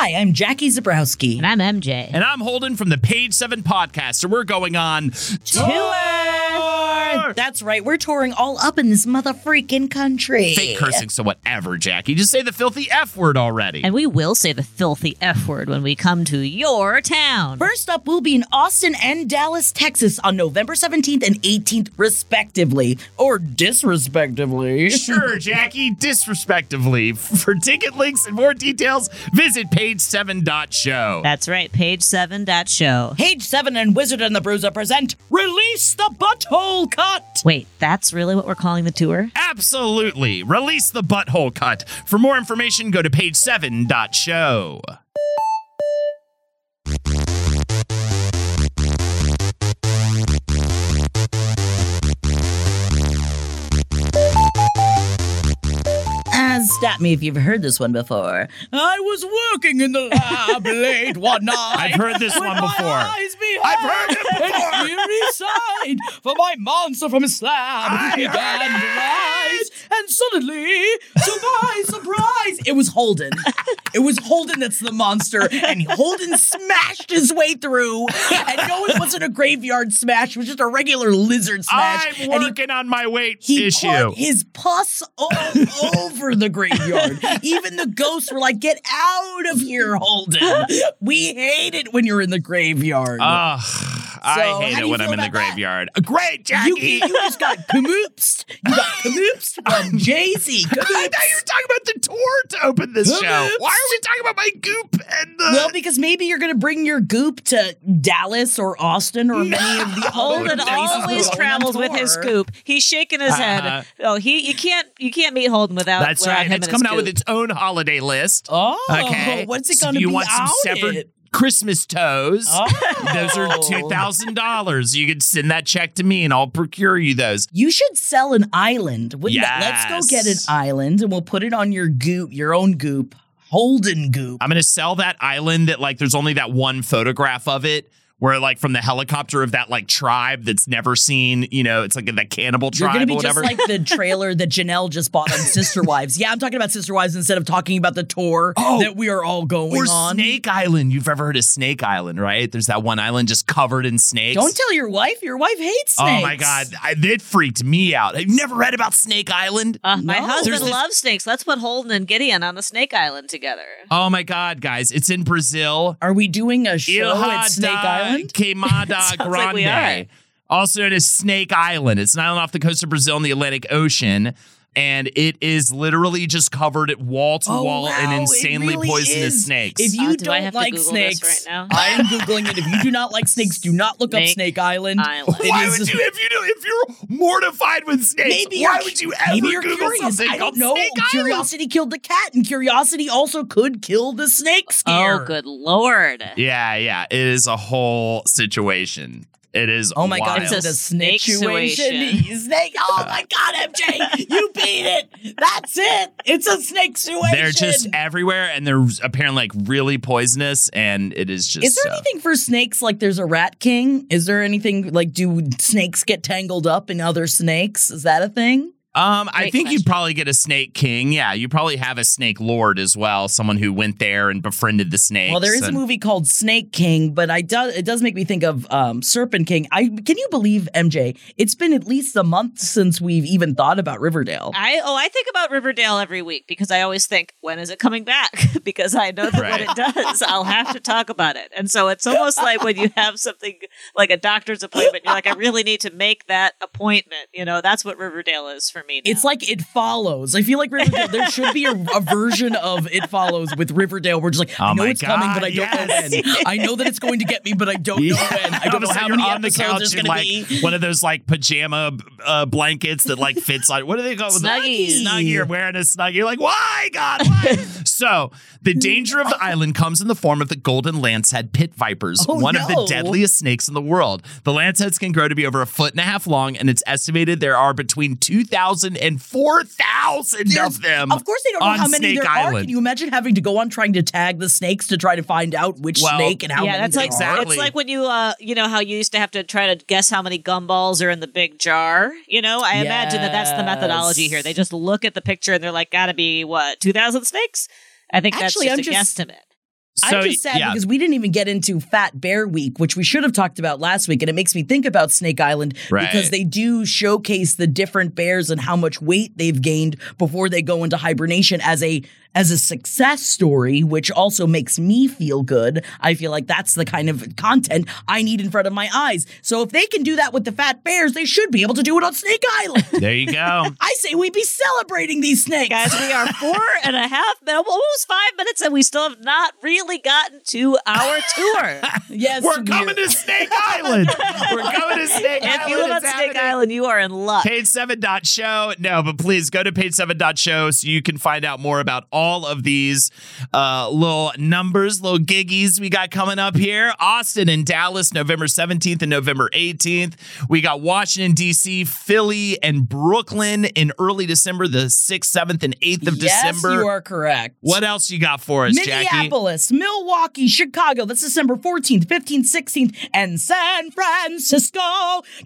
Hi, I'm Jackie Zebrowski. And I'm MJ. And I'm Holden from the Page 7 podcast, and we're going on tour. That's right. We're touring all up in this mother freaking country. Fake cursing, so whatever, Jackie. Just say the filthy F word already. And we will say the filthy F word when we come to your town. First up, we'll be in Austin and Dallas, Texas on November 17th and 18th, respectively. Or disrespectively. Sure, Jackie, disrespectively. For ticket links and more details, visit page7.show. That's right, page7.show. Page 7 and Wizard and the Bruiser present Release the Butthole Cut. Wait, that's really what we're calling the tour? Absolutely. Release the butthole cut. For more information, go to page7.show. Stop me if you've heard this one before. I was working in the lab late one night. I've heard this one before. I've heard it before. Weary sight, for my monster from his slab began to rise, and suddenly, surprise, surprise, it was Holden. it was Holden that's the monster, and Holden smashed his way through. And no, it wasn't a graveyard smash; it was just a regular lizard smash. I'm working he, on my weight he issue. His pus all over the graveyard. Even the ghosts were like, "Get out of here, Holden! We hate it when you're in the graveyard." Ugh, I hate it when I'm in the graveyard. That? Great, Jackie. You, you just got camoopsed. You got camoopsed from Jay Z. I thought you were talking about the tour to open this show. Why are we talking about my goop and the? Well, because maybe you're going to bring your goop to Dallas or Austin or many of the Holden other always travels with his scoop. He's shaking his head. Uh-huh. Oh, he you can't you can't meet Holden without. That's without right. Him It's coming out with its own holiday list. Oh, Okay. what's it going to be? you want some it? Christmas toes. Oh. Those are two thousand dollars. You could send that check to me, and I'll procure you those. You should sell an island. Wouldn't that- let's go get an island and we'll put it on your goop, your own goop, Holden goop. I'm gonna sell that island that like there's only that one photograph of it. Where like from the helicopter of that like tribe that's never seen, you know, it's like that cannibal tribe. You're tribe gonna be or just whatever. like the trailer that Janelle just bought on Sister Wives. Yeah, I'm talking about Sister Wives instead of talking about the tour Oh. that we are all going or on. Snake Island. You've ever heard of Snake Island, right? There's that one island just covered in snakes. Don't tell your wife. Your wife hates snakes. Oh my god, I, it freaked me out. Have you never read about Snake Island? Uh, my husband There's this- loves snakes. Let's put Holden and Gideon on the Snake Island together. Oh my god, guys, it's in Brazil. Are we doing a show Ilha at Snake da Island? Queimada Grande. like. Also known as Snake Island. It's an island off the coast of Brazil in the Atlantic Ocean. And it is literally just covered at wall to Oh, wall wow, and insanely really poisonous is. snakes. If you Uh, do don't have like Google snakes, right now? I am googling it. If you do not like snakes, do not look up Snake Snake Island. Island. Why is- would you if you do if you're mortified with snakes? Maybe why would you ever maybe you're Google curious. something I don't know. Snake Island? Curiosity killed the cat, and curiosity also could kill the snake scare. Oh, good lord! Yeah, yeah. It is a whole situation. It is. Oh my god, wild. it's a snake snake situation. Snake. Oh my god, MJ, you beat it. That's it. It's a snake situation. They're just everywhere, and they're apparently like really poisonous, and it is just. Is there uh, anything for snakes like there's a rat king? Is there anything like do snakes get tangled up in other snakes? Is that a thing? Um, I Great think you'd probably get a snake king. Yeah, you probably have a snake lord as well, someone who went there and befriended the snake. Well, there is a movie called Snake King, but I do, it does make me think of um, Serpent King. I can you believe MJ? It's been at least a month since we've even thought about Riverdale. I oh I think about Riverdale every week because I always think when is it coming back because I know that when it does I'll have to talk about it and so it's almost like when you have something like a doctor's appointment you're like I really need to make that appointment you know that's what Riverdale is for me now. It's like It Follows. I feel like Riverdale. there should be a, a version of It Follows with Riverdale. We're just like, I Oh know my it's coming, but God, I don't yes. know when. I know that it's going to get me, but I don't know when. I don't know how many on the episodes couch there's in going like to be. one of those like pajama uh, blankets that like fits on. What do they call it? Snuggies. Snuggie. You're wearing a snuggie. You're like, why, God? Why? so the danger of the island comes in the form of the golden lancehead pit vipers, Oh, one of the deadliest snakes in the world. The lanceheads can grow to be over a foot and a half long, and it's estimated there are between 2,000 and 4,000 of them. Of course, they don't know how many Snake there are. Can you imagine having to go on trying to tag the snakes to try to find out which Well, snake and how yeah, many that's there like are? Exactly. it's like when you uh you know how you used to have to try to guess how many gumballs are in the big jar. You know, I imagine that that's the methodology here. They just look at the picture and they're like, gotta be what two thousand snakes. I think Actually, that's I'm just just- a guesstimate. I'm just sad yeah. because we didn't even get into Fat Bear Week, which we should have talked about last week, and it makes me think about Snake Island Right. because they do showcase the different bears and how much weight they've gained before they go into hibernation as a as a success story, which also makes me feel good. I feel like that's the kind of content I need in front of my eyes. So if they can do that with the fat bears, they should be able to do it on Snake Island. there you go. I say we be celebrating these snakes. Guys, we are four and a half, no, almost five minutes, and we still have not really gotten to our tour. yes, We're coming to Snake Island. We're coming to Snake Island. if you live on Snake happening. Island, you are in luck. page7.show. No, but please go to page7.show so you can find out more about all of these uh, little numbers, little giggies we got coming up here. Austin and Dallas, November 17th and November 18th. We got Washington, D.C., Philly, and Brooklyn in early December, the 6th, 7th, and 8th of yes, December. you are correct. what else you got for us, Jackie? Minneapolis, Milwaukee, Chicago. That's December 14th, 15th, 16th, and San Francisco.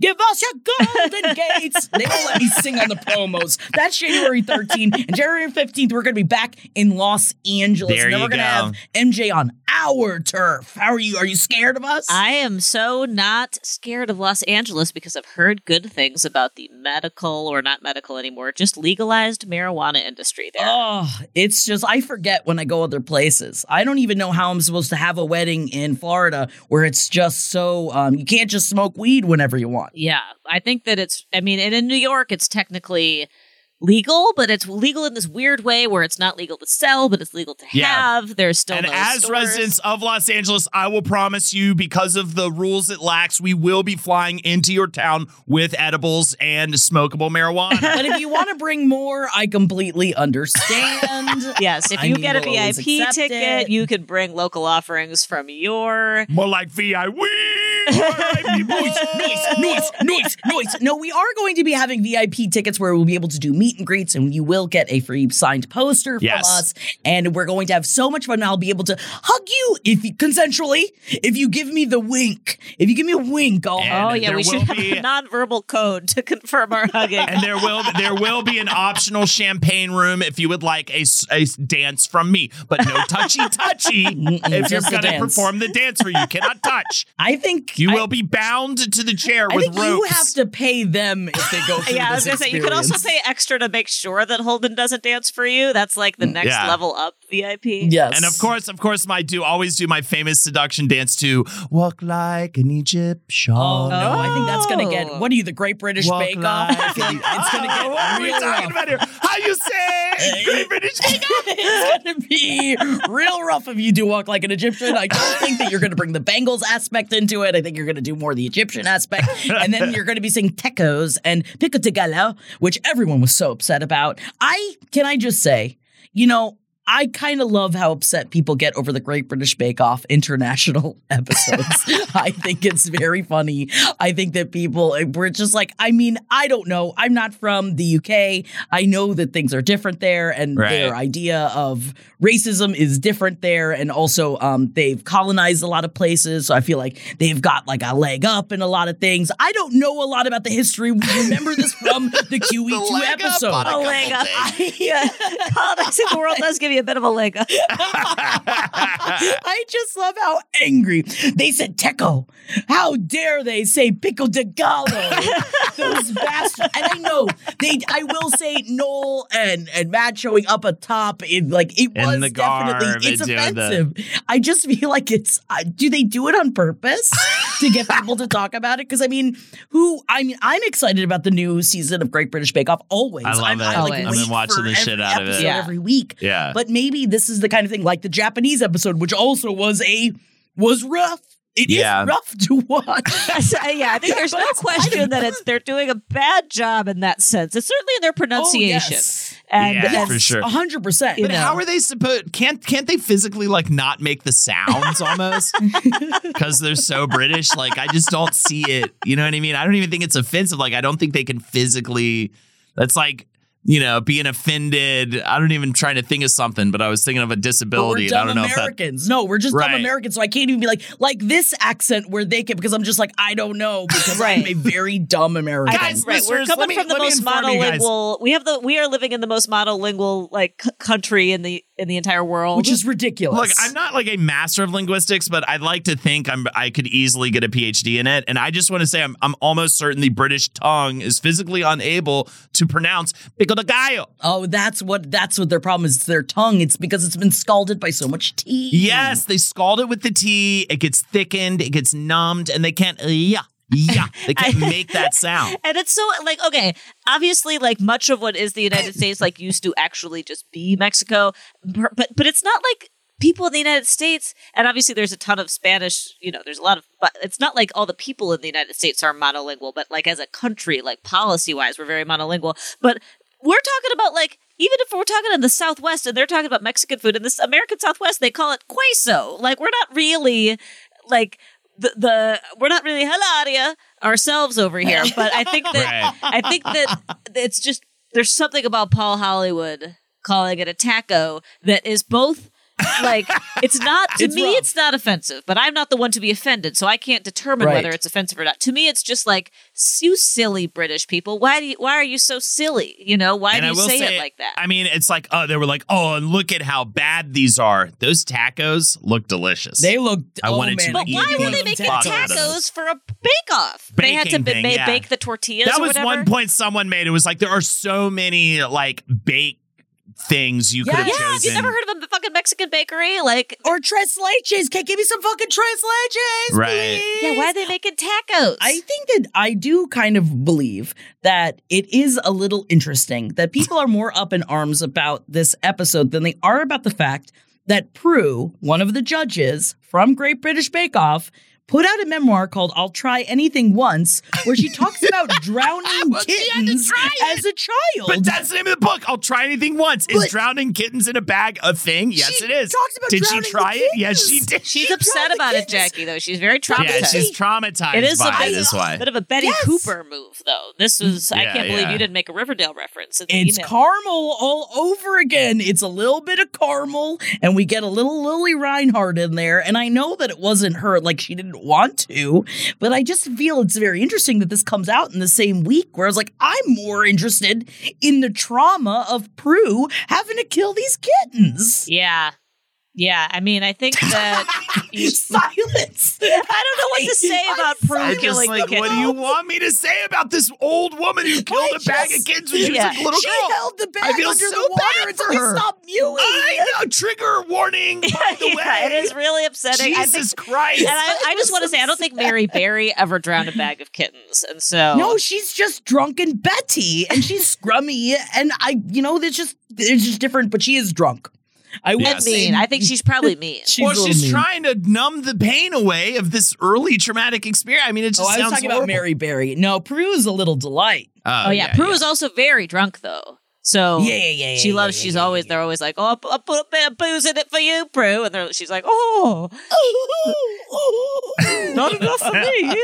Give us your golden gates. They won't let me sing on the promos. That's January 13th. And January 15th, we're going to be back in Los Angeles. There and then you we're gonna go. have MJ on our turf. How are you? Are you scared of us? I am so not scared of Los Angeles because I've heard good things about the medical or not medical anymore, just legalized marijuana industry there. Oh, it's just I forget when I go other places. I don't even know how I'm supposed to have a wedding in Florida where it's just so um, you can't just smoke weed whenever you want. Yeah, I think that it's. I mean, and in New York, it's technically legal, but it's legal in this weird way where it's not legal to sell, but it's legal to Yeah. have. There's still And no as stores. residents of Los Angeles, I will promise you, because of the rules it lacks, we will be flying into your town with edibles and smokable marijuana. But if you want to bring more, I completely understand. Yes, if I you mean, get a VIP ticket, it. you can bring local offerings from your. More like VI. We noise, noise, noise, noise, noise. No, we are going to be having VIP tickets where we'll be able to do meet and greets, and you will get a free signed poster from us. And we're going to have so much fun. I'll be able to hug you if you, consensually. If you give me the wink, if you give me a wink, I'll And. Oh yeah, we should have be- a nonverbal code to confirm our hugging. and there will there will be an optional champagne room if you would like a, a dance from me, but no touchy touchy. if you're going to perform the dance where you cannot touch, I think you I- will be bound to the chair I with think ropes. you have to pay them if they go through yeah, I this was gonna say you could also experience. pay extra to make sure that Holden doesn't dance for you. That's like the mm, next Yeah. level up VIP. Yes, And of course, of course, my do always do my famous seduction dance to "Walk Like an Egyptian." Oh no, I think that's gonna get. Oh. What are you, the Great British Walk Bake Off? Like it's gonna get Oh, what are we real talking rough. about here? How you say? Great British Bake Off? it's gonna be real rough if you do walk like an Egyptian. I don't think that you're gonna bring the Bangles aspect into it. I think you're gonna do more the Egyptian aspect, and then you're gonna be saying tecos and pico de gallo, which everyone was so upset about. I can I just say, you know. I kind of love how upset people get over the Great British Bake Off international episodes. I think it's very funny. I think that people we're just like, I mean, I don't know. I'm not from the UK. I know that things are different there, and Right. their idea of racism is different there, and also um, they've colonized a lot of places. So I feel like they've got like a leg up in a lot of things. I don't know a lot about the history. Remember this from the QE2 leg up episode. on a A leg up. things. yeah. Colonizing the world does give you a bit of a leg up. I just love how angry they said Teco. How dare they say Pico de Gallo? Those bastards. And I know they. I will say Noel and and Matt showing up atop. It like it In was definitely it's doing the- offensive. I just feel like it's. Uh, do they do it on purpose to get people to talk about it? Because I mean, who? I mean, I'm excited about the new season of Great British Bake Off. Always, I love I'm, it. I, like, Always. I've been watching the shit out of it. Yeah. every week. Yeah. But maybe this is the kind of thing like the Japanese episode, which also was a was rough. It is Yeah. rough to watch. So, yeah, I think there's no question that it's they're doing a bad job in that sense. It's certainly in their pronunciation. Oh, yes. And Yeah, and- for sure. A hundred percent. But know. how are they supposed? Can't can't they physically like not make the sounds almost because they're so British? Like I just don't see it. You know what I mean? I don't even think it's offensive. Like I don't think they can physically. That's like you know being offended. I don't even trying to think of something, but I was thinking of a But we're disability. and I don't know if that. Americans. no, we're just Right. dumb Americans. So I can't even be like like this accent where they can because I'm just like I don't know because I'm Right. a very dumb American. Guys, right, we're coming me- from the most inform you guys. monolingual. We have the we are living in the most monolingual like c- country in the in the entire world. which is ridiculous. Look, I'm not like a master of linguistics, but I'd like to think I'm I could easily get a PhD in it. And I just want to say I'm I'm almost certain the British tongue is physically unable to pronounce pico de gallo. Oh, that's what that's what their problem is. It's their tongue. It's because it's been scalded by so much tea. Yes, they scald it with the tea. It gets thickened. It gets numbed, and they can't. Yeah, yeah. They can't make that sound. and it's so like okay obviously like much of what is the united states like used to actually just be mexico but but it's not like people in the united states and obviously there's a ton of spanish you know there's a lot of but it's not like all the people in the united states are monolingual but like as a country like policy wise we're very monolingual but we're talking about like even if we're talking in the southwest and they're talking about mexican food in this american southwest they call it queso like we're not really like the, the we're not really hilaria ourselves over here but i think that Right. i think that it's just there's something about paul hollywood calling it a taco that is both like it's not to It's me rough. it's not offensive but i'm not the one to be offended so i can't determine Right. whether it's offensive or not to me it's just like you silly british people why do you why are you so silly you know why and do I you say, say, it like that I mean, it's like, oh, they were like, oh, and look at how bad these are. Those tacos look delicious. They look. I oh, wanted man, to but eat why one were they them making tacos out of this. tacos for a bake-off? they had to Baking ba- thing, ba- yeah. bake the tortillas. that or was whatever. one point someone made. It was like there are so many like bake things you could have Yeah, Yeah, chosen. you never heard of a fucking Mexican bakery? Like, Or tres leches. Can give me some fucking tres leches, Right. please? yeah, why are they making tacos? I think that I do kind of believe that it is a little interesting that people are more up in arms about this episode than they are about the fact that Prue, one of the judges from Great British Bake Off, put out a memoir called I'll Try Anything Once, where she talks about drowning Well, she had to kittens as a child. But that's the name of the book. I'll try anything once. Is drowning kittens in a bag a thing? Yes, it is. talks about did she try it? Yes, she did. She's She upset drowned the about it. Jackie, though. She's very traumatized. yeah, she's traumatized It is a by bit, it. Is why. bit of a Betty Yes. Cooper move, though. This was, I can't believe you didn't make a Riverdale reference. In the It's email. caramel all over again. It's a little bit of caramel, and we get a little Lili Reinhart in there. And I know that it wasn't her, like she didn't want to, but I just feel it's very interesting that this comes out in the same week. Where I was like, I'm more interested in the trauma of Prue having to kill these kittens. Yeah. Yeah. I mean, I think that. you, Silence. I don't know what to say about Prue just killing like, the what do you want me to say about this old woman who killed I a bag of just- kids when she Yeah. was a little she girl? held the bag I feel under so the water bad until her. stopped mewing. I know. Trigger warning. By the way, yeah, it is really upsetting. I think Jesus Christ. And I, I just want to say, I don't think Mary Berry ever drowned a bag of kittens, and so No, she's just drunken Betty, and she's scrummy, and I, you know, there's just it's just different, but she is drunk. I would and mean. I think she's probably mean. she's well, she's mean. trying to numb the pain away of this early traumatic experience. I mean, it just Oh, I was sounds talking about. Mary Berry. No, Prue is a little delight. oh, oh yeah, Prue is also very drunk though. So Yeah, yeah, yeah, she yeah, loves. yeah, she's yeah, always. They're always like, "Oh, I put, I put a bit of booze in it for you, Prue," and they're, she's like, "Oh, not enough for me."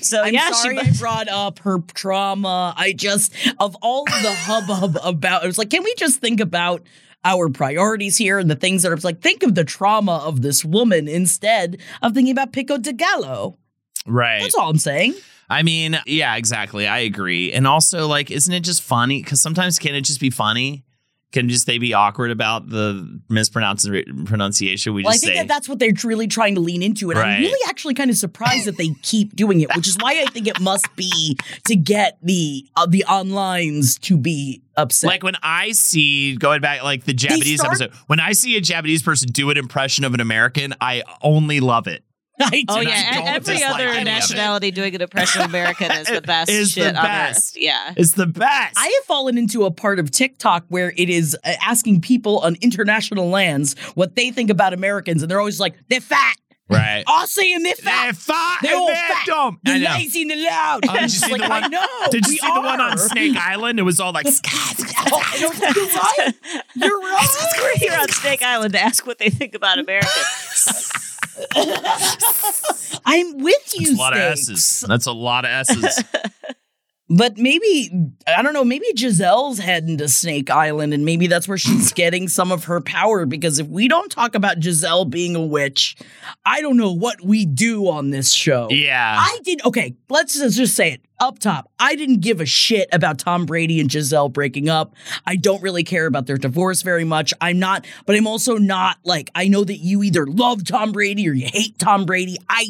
So I'm yeah, sorry she. I brought up her trauma. I just of all the hubbub about it was like, can we just think about our priorities here and the things that are like think of the trauma of this woman instead of thinking about Pico de Gallo. Right. That's all I'm saying. I mean, yeah, exactly. I agree. And also, like, isn't it just funny? Because sometimes can it just be funny? Can just they be awkward about the mispronunciation? Pronunciation? We Well, I just think say that that's what they're really trying to lean into, and I'm really actually kind of surprised that they keep doing it, which is why I think it must be to get the uh, the onlines to be upset. like when I see going back like the Japanese start- episode. When I see a Japanese person do an impression of an American, I only love it. I Oh do- I yeah, don't every other any of it. nationality doing an impression of American is the best Is the shit on best. earth. Yeah. It's the best. I have fallen into a part of TikTok where it is uh, asking people on international lands what they think about Americans, and they're always like, "They're fat." right. Aussie and they're They're fat. fat. They're all fat. they're dumb. I They're know. lazy and they're loud. Oh, did you see like, the one? I know. Did you we see the one on. Snake Island? It was all like. Oh, and I was like, You're right. You're right. We're here on Snake Island to ask what they think about Americans. I'm with you, That's a lot of. S's. That's a lot of S's. But maybe I don't know. Maybe Gisele's heading to Snake Island, and maybe that's where she's getting some of her power. Because if we don't talk about Gisele being a witch, I don't know what we do on this show. yeah. I did okay. Let's just just say it up top. I didn't give a shit about Tom Brady and Gisele breaking up. I don't really care about their divorce very much. I'm not, but I'm also not like I know that you either love Tom Brady or you hate Tom Brady. I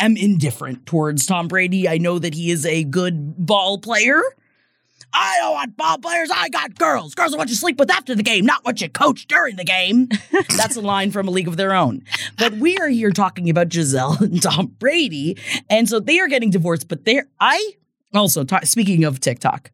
am indifferent towards Tom Brady. I know that he is a good ball player. I don't want ball players. I got girls. Girls are what you sleep with after the game, not what you coach during the game. That's a line from A League of Their Own. But we are here talking about Gisele and Tom Brady, and so they are getting divorced. But they're I also ta- speaking of TikTok.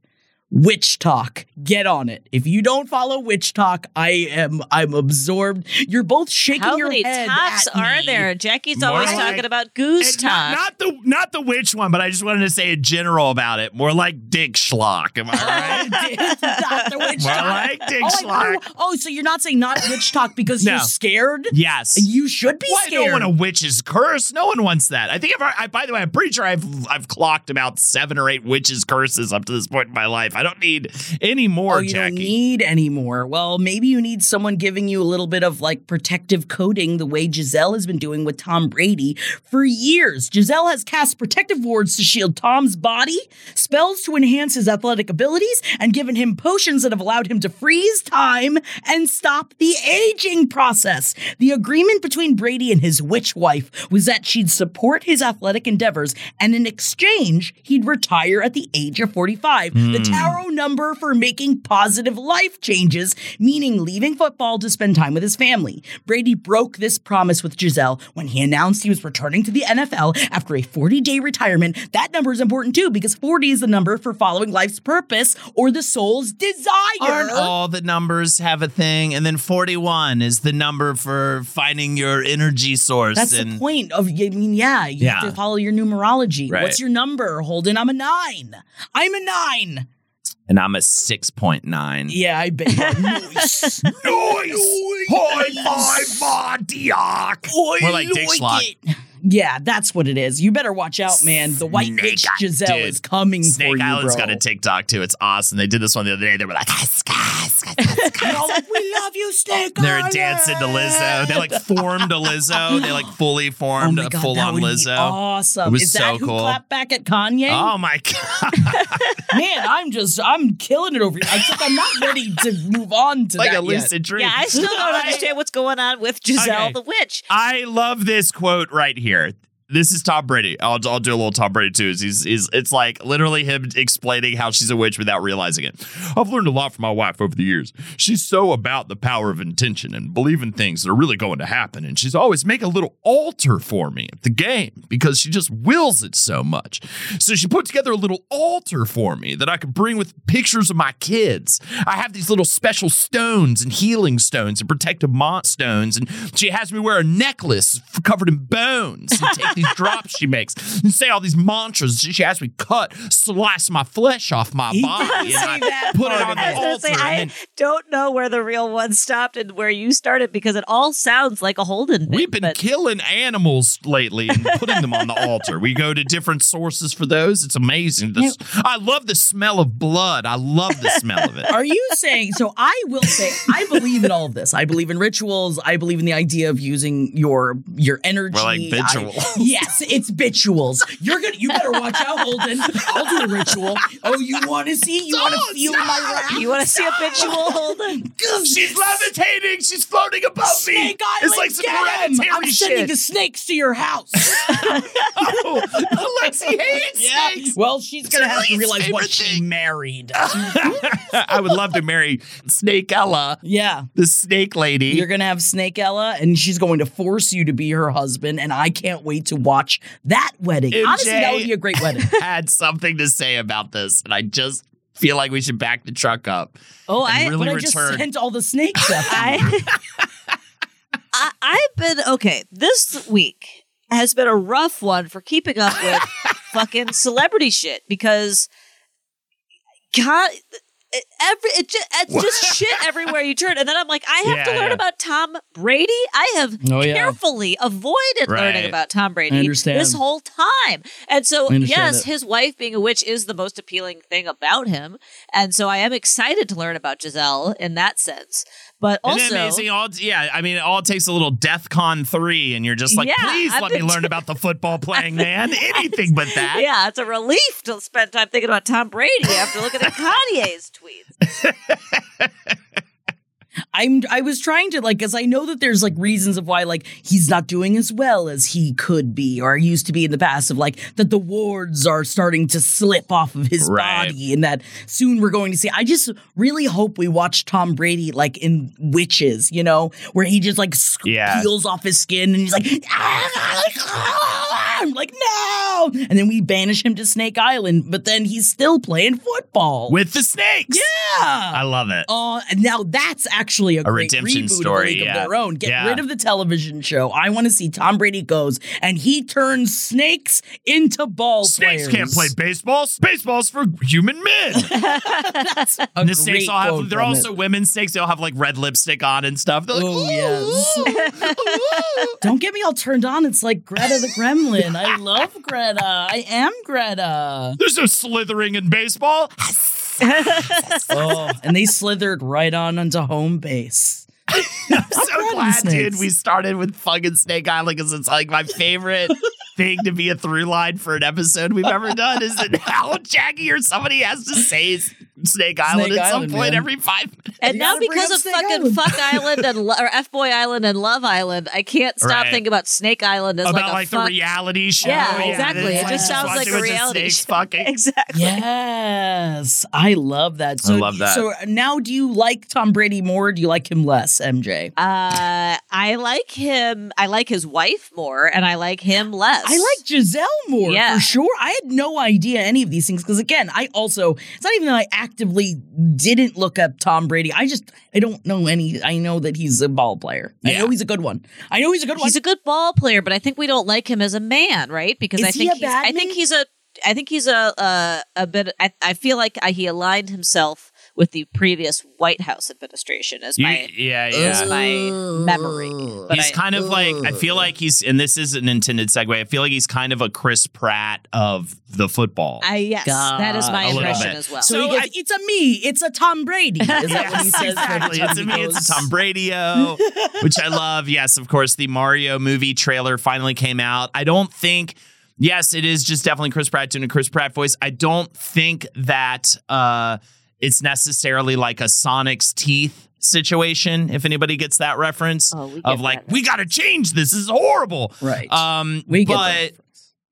WitchTok. Get on it. If you don't follow WitchTok, I am I'm absorbed. You're both shaking How your many head talks at are me. there? Jackie's More always like- talking about goose It's not, talk. not the not the witch one, but I just wanted to say in general about it. More like Dick Schlock. Am I right? Not the witch More talk. like Dick oh, Schlock. wonder- oh, so you're not saying not witch talk because No. you're scared? Yes. You should be Why I scared. don't want a witch's curse. No one wants that. I think I've, I, by the way, I'm pretty sure I've I've clocked about seven or eight witches curses up to this point in my life. I don't need any more, Oh, you Jackie. don't need any more. Well, maybe you need someone giving you a little bit of like protective coating the way Gisele has been doing with Tom Brady for years. Gisele has cast protective wards to shield Tom's body, spells to enhance his athletic abilities, and given him potions that have allowed him to freeze time and stop the aging process. The agreement between Brady and his witch wife was that she'd support his athletic endeavors, and in exchange, he'd retire at the age of 45. The hmm. Number for making positive life changes, meaning leaving football to spend time with his family. Brady broke this promise with Gisele when he announced he was returning to the NFL after a 40 day retirement. That number is important too because 40 is the number for following life's purpose or the soul's desire. Aren't all the numbers have a thing? And then 41 is the number for finding your energy source. That's and the point of, I mean, yeah, you have to follow your numerology. Right. What's your number, Holden? I'm a nine. I'm a nine. And I'm a 6.9. Yeah, I bet. nice. Noise! High five, Montiac! More like Dick Schlock. It. Yeah, that's what it is. You better watch out, man. The White Snake Witch Eye- Gisele Dude, is coming for Snake you, Island's bro. got a TikTok too. It's awesome. They did this one the other day. They were like, "Ah, ska, ska, ska, ska." All like, we love you, Snake Island. they're Island." dancing to Lizzo. They like formed a Lizzo. They like fully Oh formed my a full on Lizzo. awesome. It was is so that who cool. clapped back at Kanye? Oh my god! Man, I'm just, I'm killing it over here. Except I'm not ready to move on to like that a yet. lucid dream. yeah, I still don't I- understand what's going on with Gisele Okay. the witch. I love this quote right here here. This is Tom Brady. I'll, I'll do a little Tom Brady too. He's, he's, it's like literally him explaining how she's a witch without realizing it. I've learned a lot from my wife over the years. She's so about the power of intention and believing things that are really going to happen. And she's always make a little altar for me at the game because she just wills it so much. So she put together a little altar for me that I could bring with pictures of my kids. I have these little special stones and healing stones and protective mont stones. And she has me wear a necklace covered in bones these drops she makes and say all these mantras. She has me cut, slice my flesh off my He body, and I that put it on the I was gonna altar. say, I and then don't know where the real one stopped and where you started because it all sounds like a Holden. We've been but killing animals lately and putting them on the altar. We go to different sources for those. It's amazing. The- I love the smell of blood. I love the smell of it. Are you saying so? I will say I believe in all of this. I believe in rituals. I believe in the idea of using your your energy. We're like I- bituals. Yes, it's bituals. You're gonna. You better watch out, Holden. I'll do a ritual. Oh, you want to see? You want to Don't feel stop. my wrath? you want to see a ritual Holden? She's levitating. She's floating above Snake me. Island, it's like some hereditary I'm sending the snakes to your house. oh, Alexi hates snakes. Well, she's gonna have to realize what favorite she married. I would love to marry Snake Ella, yeah. the snake lady. You're gonna have Snake Ella, and she's going to force you to be her husband, and I can't wait to watch that wedding. MJ Honestly, that would be a great wedding. had something to say about this, and I just feel like we should back the truck up. Oh, I, really but I just sent all the snakes up. I, I I've been okay. This week has been a rough one for keeping up with fucking celebrity shit because God. It, every it just, it's just shit everywhere you turn, and then I'm like, I have to learn yeah. about Tom Brady. I have Oh, yeah. carefully avoided Right. learning about Tom Brady this whole time, and so yes, it. his wife being a witch is the most appealing thing about him, and so I am excited to learn about Gisele in that sense. But also, amazing? All yeah, I mean, it all takes a little DEF CON three, and you're just like, Yeah, please I've let me learn t- about the football playing man. Anything but that. Yeah, it's a relief to spend time thinking about Tom Brady after looking at Kanye's tweets. I'm I was trying to like because I know that there's like reasons of why like he's not doing as well as he could be or used to be in the past of like that the wards are starting to slip off of his Right. body and that soon we're going to see I just really hope we watch Tom Brady like in Witches, you know, where he just like Yeah. peels off his skin and he's like ah, ah, ah, I'm like no and then we banish him to Snake Island but then he's still playing football. With the snakes. yeah. I love it. Uh, now that's actually a, great redemption reboot story, of a yeah. of their own. Get Yeah. rid of the television show. I want to see Tom Brady goes and he turns snakes into ball Snakes players. can't play baseball. Baseball's for human men. That's a And the snakes all have. They're also it. women snakes. They all have like red lipstick on and stuff. They're like, Oh, "Ooh, yes. ooh." Don't get me all turned on. It's like Greta the Gremlin. I love Greta. I am Greta. There's no slithering in baseball. Oh, and they slithered right on onto home base. I'm so glad, dude. We started with fucking Snake Island because it's like my favorite thing to be a through line for an episode we've ever done. Is that how Jackie or somebody has to say Snake Island Snake at some Island, point man. every five minutes. And You now because of Snake fucking Island. Fuck Island and Lo- or F Boy Island and Love Island, I can't stop Right. thinking about Snake Island as About like like, a the fuck. reality show. Yeah, exactly. It just sounds like a reality snakes show. Fucking. Exactly. Yes, I love that. So, I love that. So now, do you like Tom Brady more? Or do you like him less, MJ? Uh, I like him. I like his wife more, and I like him less. I like Gisele more Yeah. for sure. I had no idea any of these things because again, I also it's not even that I actively didn't look up Tom Brady. I just I don't know any. I know that he's a ball player. I know he's a good one. I know he's a good one. He's a good ball player, but I think we don't like him as a man, right? Because Is I he think a he's, I think he's a. I think he's a a, a bit. I, I feel like I, he aligned himself with the previous White House administration as You- my yeah, as yeah. my memory. But he's I- kind of like I feel like he's and this is an intended segue. I feel like he's kind of a Chris Pratt of the football. I yes, that is my A impression as well. so, So he goes, I- it's a me. It's a Tom Brady. Is that what he Yes, says? exactly. It's a me. It's a? Tom Brady-o, which I love. Yes, of course, the Mario movie trailer finally came out. I don't think. Yes, it is just definitely Chris Pratt doing a Chris Pratt voice. I don't think that uh, it's necessarily like a Sonic's teeth situation. If anybody gets that reference Oh, get of like, that we got to change this. This is horrible. Right. Um, we get but that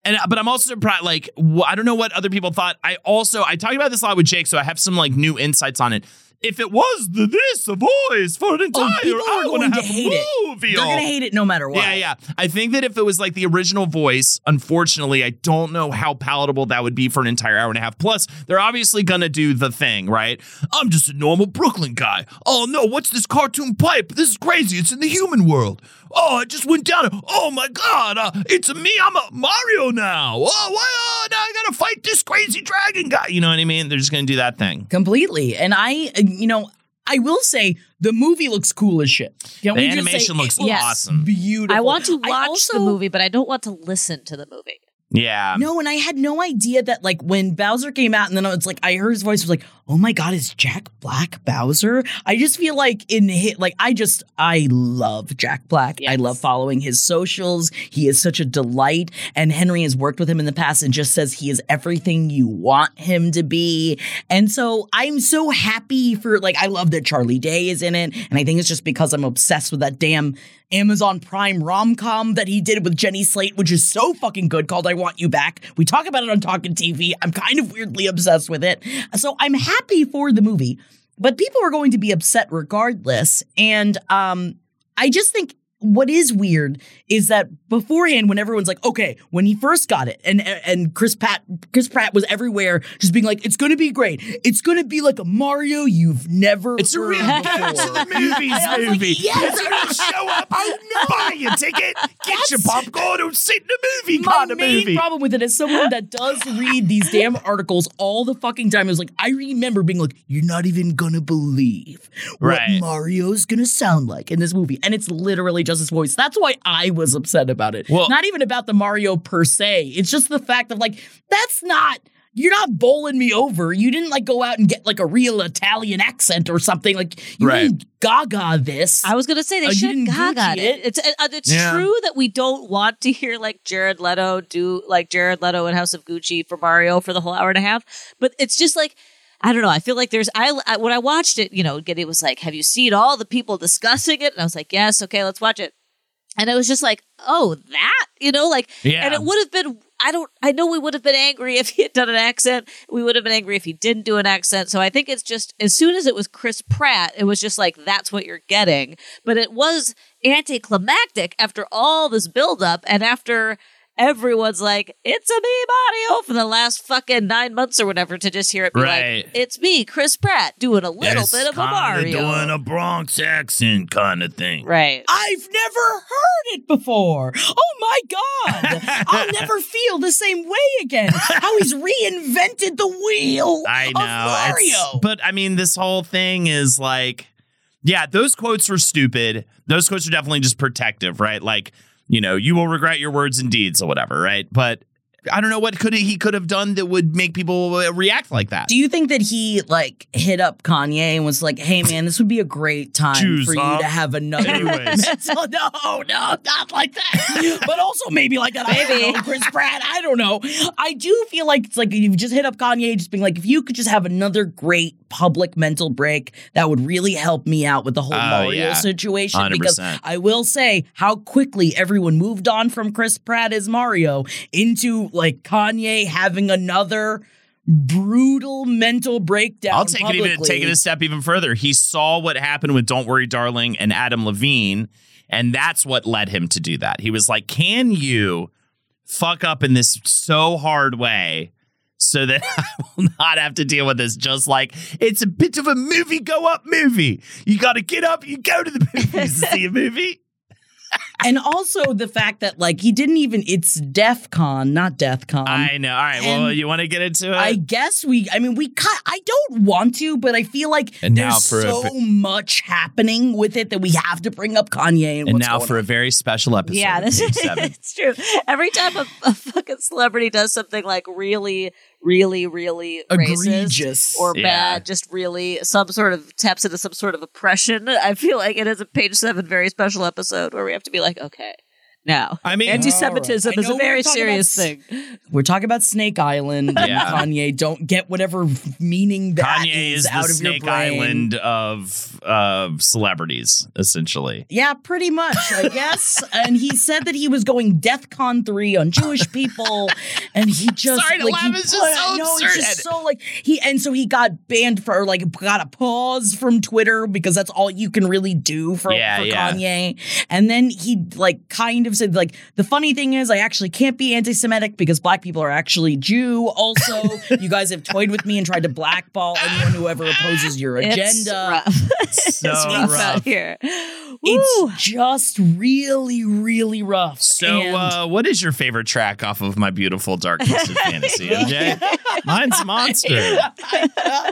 and but I'm also surprised. Like wh- I don't know what other people thought. I also I talked about this a lot with Jake, so I have some like new insights on it. If it was the this a voice for an entire, Oh, people I are want going to to hate a it. They're gonna hate it no matter what. Yeah, yeah. I think that if it was like the original voice, unfortunately, I don't know how palatable that would be for an entire hour and a half. Plus, they're obviously gonna do the thing, right? I'm just a normal Brooklyn guy. Oh no, what's this cartoon pipe? This is crazy. It's in the human world. Oh, I just went down. Oh my god, uh, it's me. I'm a Mario now. Oh, why? Oh, now I gotta fight this crazy dragon guy. You know what I mean? They're just gonna do that thing. completely. And I, uh, you know, I will say the movie looks cool as shit. Can The we just animation say looks Yes. awesome. Beautiful. I want to watch also- the movie, but I don't want to listen to the movie. Yeah. No, and I had no idea that like when Bowser came out, and then it's like I heard his voice was like, "Oh my god, is Jack Black Bowser?" I just feel like in hit like I just I love Jack Black. I love following his socials. He is such a delight, and Henry has worked with him in the past and just says he is everything you want him to be. And so I'm so happy for like I love that Charlie Day is in it, and I think it's just because I'm obsessed with that damn Amazon Prime rom com that he did with Jenny Slate, which is so fucking good, called I Want You Back. We talk about it on Talking TV. I'm kind of weirdly obsessed with it. So I'm happy for the movie, but people are going to be upset regardless. And um, I just think what is weird is that beforehand, when everyone's like, okay, when he first got it, and and Chris Pratt, Chris Pratt was everywhere, just being like, it's gonna be great. It's gonna be like a Mario you've never. It's a real the before." Movies I was like, movie. yes, it's gonna show up. Buy your ticket, get your popcorn, and sit in the movie My kind of main movie. problem with it is someone that does read these damn articles all the fucking time. It was like, I remember being like, you're not even gonna believe what Right. Mario's gonna sound like in this movie. And it's literally just his voice. That's why I was upset about it. Well- not even about the Mario per se. It's just the fact of like, that's not. You're not bowling me over. You didn't like go out and get like a real Italian accent or something. Like you Right. didn't gaga this. I was gonna say they you should didn't gaga it. it? It's uh, it's Yeah. true that we don't want to hear like Jared Leto do like Jared Leto in House of Gucci for Mario for the whole hour and a half, but it's just like. I don't know. I feel like there's I, I when I watched it, you know, it was like, "Have you seen all the people discussing it?" And I was like, "Yes, okay, let's watch it." And it was just like, "Oh, that," you know, like, Yeah. and it would have been. I don't. I know we would have been angry if he had done an accent. We would have been angry if he didn't do an accent. So I think it's just as soon as it was Chris Pratt, it was just like that's what you're getting. But it was anticlimactic after all this buildup and after everyone's like, "It's a me, Mario," for the last fucking nine months or whatever to just hear it be Right. like, "It's me, Chris Pratt, doing a little bit of a Mario." Doing a Bronx accent kind of thing. right. I've never heard it before. Oh my God. I'll never feel the same way again. How he's reinvented the wheel I of know. it's- Mario. but I mean, this whole thing is like, yeah, those quotes were stupid. Those quotes are definitely just protective, right? Like, you know, you will regret your words and deeds or whatever, right? But I don't know what could he could have done that would make people uh, react like that. Do you think that he like hit up Kanye and was like, "Hey man, this would be a great time Choose, for huh? you to have another"? Anyways. mental- no, no, not like that. but also maybe like that. I Maybe. don't know, Chris Pratt. I don't know. I do feel like it's like you just hit up Kanye, just being like, if you could just have another great public mental break, that would really help me out with the whole Oh, Mario yeah. situation. Because 100%. I will say how quickly everyone moved on from Chris Pratt as Mario into like Kanye having another brutal mental breakdown. I'll take it even take it a step even further. He saw what happened with Don't Worry Darling and Adam Levine, and that's what led him to do that. He was like, Can you fuck up in this so hard way so that I will not have to deal with this? Just like it's a bit of a movie go up movie. You gotta get up, you go to the movies to see a movie. And also the fact that like he didn't even it's DEF CON, not Death Con. I know. All right, well, you want to get into it? I guess we. I mean, we. Cut, I don't want to, but I feel like And now there's for a so bit- much happening with it that we have to bring up Kanye and, and now for a very special episode. Yeah, this is it's true. Every time a, a fucking celebrity does something like really, really, really racist Egregious. or Yeah. bad, just really some sort of taps into some sort of oppression, I feel like it is a page seven very special episode where we have to be like, okay, now. I mean- anti-Semitism All right. I is a very serious about thing. We're talking about Snake Island. and Yeah. Kanye, don't get whatever meaning that Kanye is out the of Snake your brain. Island of of celebrities, essentially. Yeah, pretty much, I guess. and he said that he was going DEF CON 3 on Jewish people. and he just Sorry to like laugh, he it's just so no, absurd. it's just so like he and so he got banned for like got a pause from Twitter because that's all you can really do for, Yeah, for yeah. Kanye. And then he like kind of said like the funny thing is I actually can't be anti-Semitic because black people are actually Jew. Also, you guys have toyed with me and tried to blackball anyone who ever opposes your It's agenda. rough. So it's rough, rough. out here. Woo. It's just really, really rough. So, And- uh, what is your favorite track off of my beautiful dark twisted fantasy, MJ? Mine's Monster.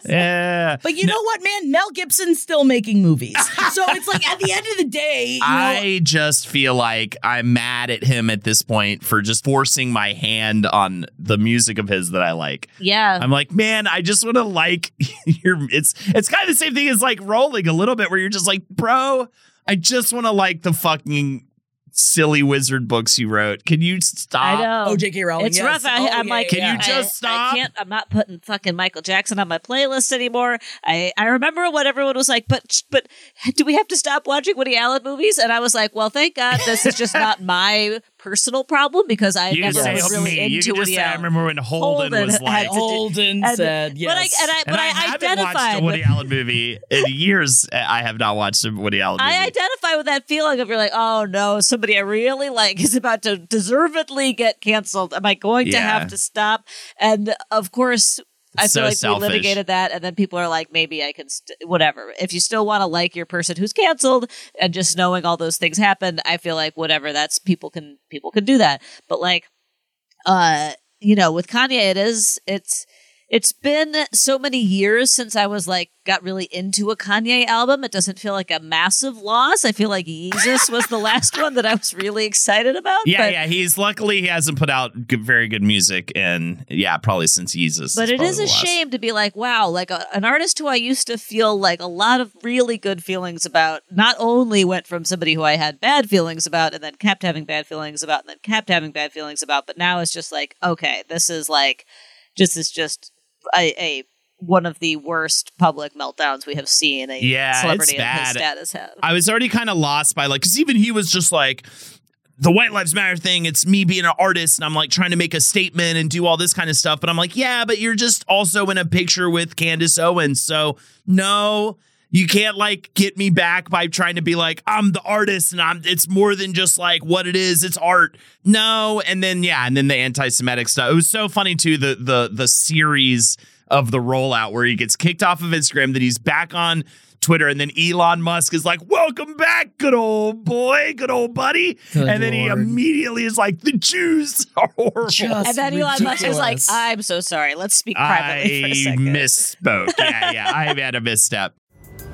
Yeah. but you know what, man? Mel Gibson's still making movies. so it's like at the end of the day, you know, I just feel like I'm mad at him at this point for just forcing my hand on the music of his that I like. yeah. I'm like, man, I just want to like your. It's it's kind of the same thing as like rolling a little bit, where you're just like, bro, I just want to like the fucking silly wizard books you wrote. Can you stop? I know. Oh, J.K. Rowling. It's yes. rough. I, Oh, I'm yeah, like, Can yeah. you just I, stop? I can't. I'm not putting fucking Michael Jackson on my playlist anymore. I I remember what everyone was like, but but do we have to stop watching Woody Allen movies? And I was like, well, thank God this is just not my personal problem because I You never was really me. Into can just Woody say, I remember when Holden, Holden was like. to Holden and- said yes. But I and I and but I, I, haven't identified watched a Woody with, Allen movie in years. I have not watched a Woody Allen movie. I identify with that feeling of you're like, oh no, somebody I really like is about to deservedly get canceled. Am I going to have to stop? And of course, I So feel like selfish. we litigated that, and then people are like, maybe I can, st- whatever. If you still want to like your person who's canceled, and just knowing all those things happened, I feel like whatever. That's people can people can do that, but like, uh, you know, with Kanye, it is it's it's been so many years since I was like got really into a Kanye album. It doesn't feel like a massive loss. I feel like Yeezus was the last one that I was really excited about. Yeah, but, yeah. He's luckily he hasn't put out good, very good music, and yeah, probably since Yeezus. But it is a last. shame to be like, wow, like a, an artist who I used to feel like a lot of really good feelings about, not only went from somebody who I had bad feelings about and then kept having bad feelings about and then kept having bad feelings about, but now it's just like, okay, this is like, just is just a, a one of the worst public meltdowns we have seen a Yeah, celebrity of his status have. I was already kind of lost by like, because even he was just like. The White Lives Matter thing, it's me being an artist and I'm like trying to make a statement and do all this kind of stuff. But I'm like, yeah, but you're just also in a picture with Candace Owens. So, no, you can't like get me back by trying to be like, I'm the artist and I'm, it's more than just like what it is, it's art. No. And then, yeah, and then the anti Semitic stuff. It was so funny too, the, the, the series of the rollout where he gets kicked off of Instagram, that he's back on Twitter, and then Elon Musk is like, "Welcome back, good old boy, good old buddy," Good and then he immediately is like, "The Jews are horrible." Just and then Elon Musk is like. I'm so sorry. Let's speak I privately for a second. misspoke. Yeah, yeah, I had a misstep.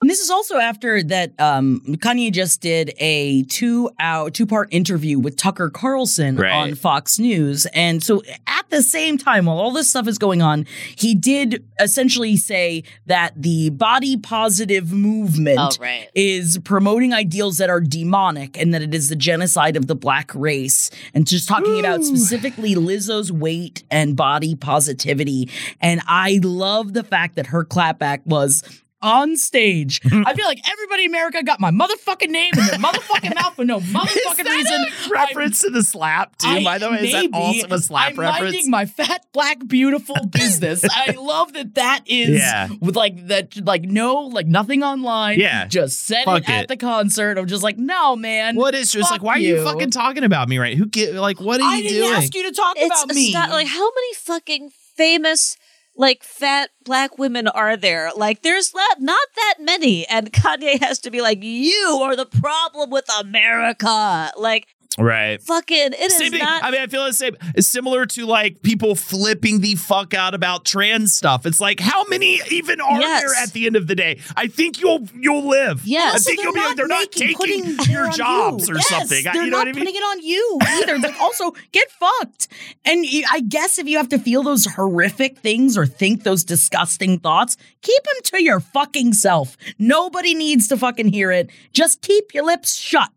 And this is also after that um, Kanye just did a two hour, two part interview with Tucker Carlson Right. on Fox News. And so at the same time, while all this stuff is going on, he did essentially say that the body positive movement Oh, right. is promoting ideals that are demonic and that it is the genocide of the black race. And just talking about specifically Lizzo's weight and body positivity. And I love the fact that her clapback was on stage. I feel like everybody in America got my motherfucking name in their motherfucking mouth for no motherfucking reason. reference to the slap too. I- by the way, is that also a slap I'm reference? minding my fat black beautiful business. I love that that is Yeah. with like that like no like nothing online. Yeah. just said Fuck it at the concert. I'm just like no man. what is just like? Fuck Why are you you. fucking talking about me? Right? Who get like? What are I you didn't doing? ask you to talk it's about me. asti- like how many fucking famous like fat black women are there? Like there's not, not that many, and Kanye has to be like, "You are the problem with America." Like right. fucking, it is Same thing. not. I mean, I feel the same. It's similar to like people flipping the fuck out about trans stuff. It's like, how many even are Yes. there at the end of the day? I think you'll you'll live. Yes. I think you'll be. not They're not making- taking your jobs you. or Yes, something. I- They're you know not what I mean? putting it on you either. like, also, get fucked. And I guess if you have to feel those horrific things or think those disgusting thoughts, keep them to your fucking self. Nobody needs to fucking hear it. Just keep your lips shut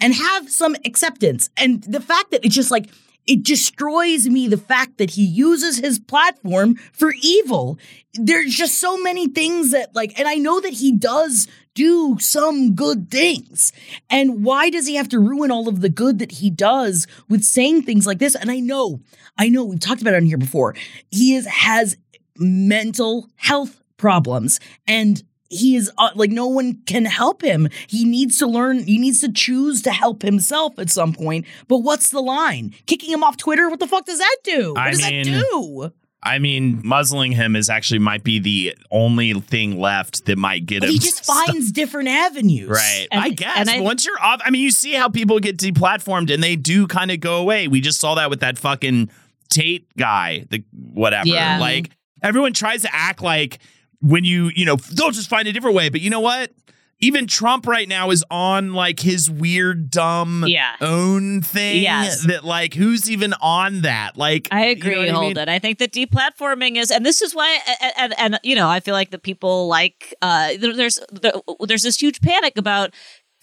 and have some acceptance. And the fact that it's just like, it destroys me the fact that he uses his platform for evil. There's just so many things that, like, and I know that he does do some good things. And why does he have to ruin all of the good that he does with saying things like this? And I know, I know, we've talked about it on here before. He is, has mental health problems and he is uh, like no one can help him. He needs to learn. He needs to choose to help himself at some point. But what's the line? Kicking him off Twitter? What the fuck does that do? What I does mean, that do? I mean, muzzling him is actually might be the only thing left that might get But him. he just finds different avenues. Right. And- I guess. and I- Once you're off, I mean, you see how people get deplatformed and they do kind of go away. We just saw that with that fucking Tate guy, the whatever. Yeah. Like everyone tries to act like when you, you know, they'll just find a different way. But you know what? Even Trump right now is on like his weird, dumb Yeah. own thing. Yes. That like, who's even on that? Like, I you agree, know what I mean? Holden. I think that deplatforming is, and this is why, and, and, and you know, I feel like the people like uh, there, there's there, there's this huge panic about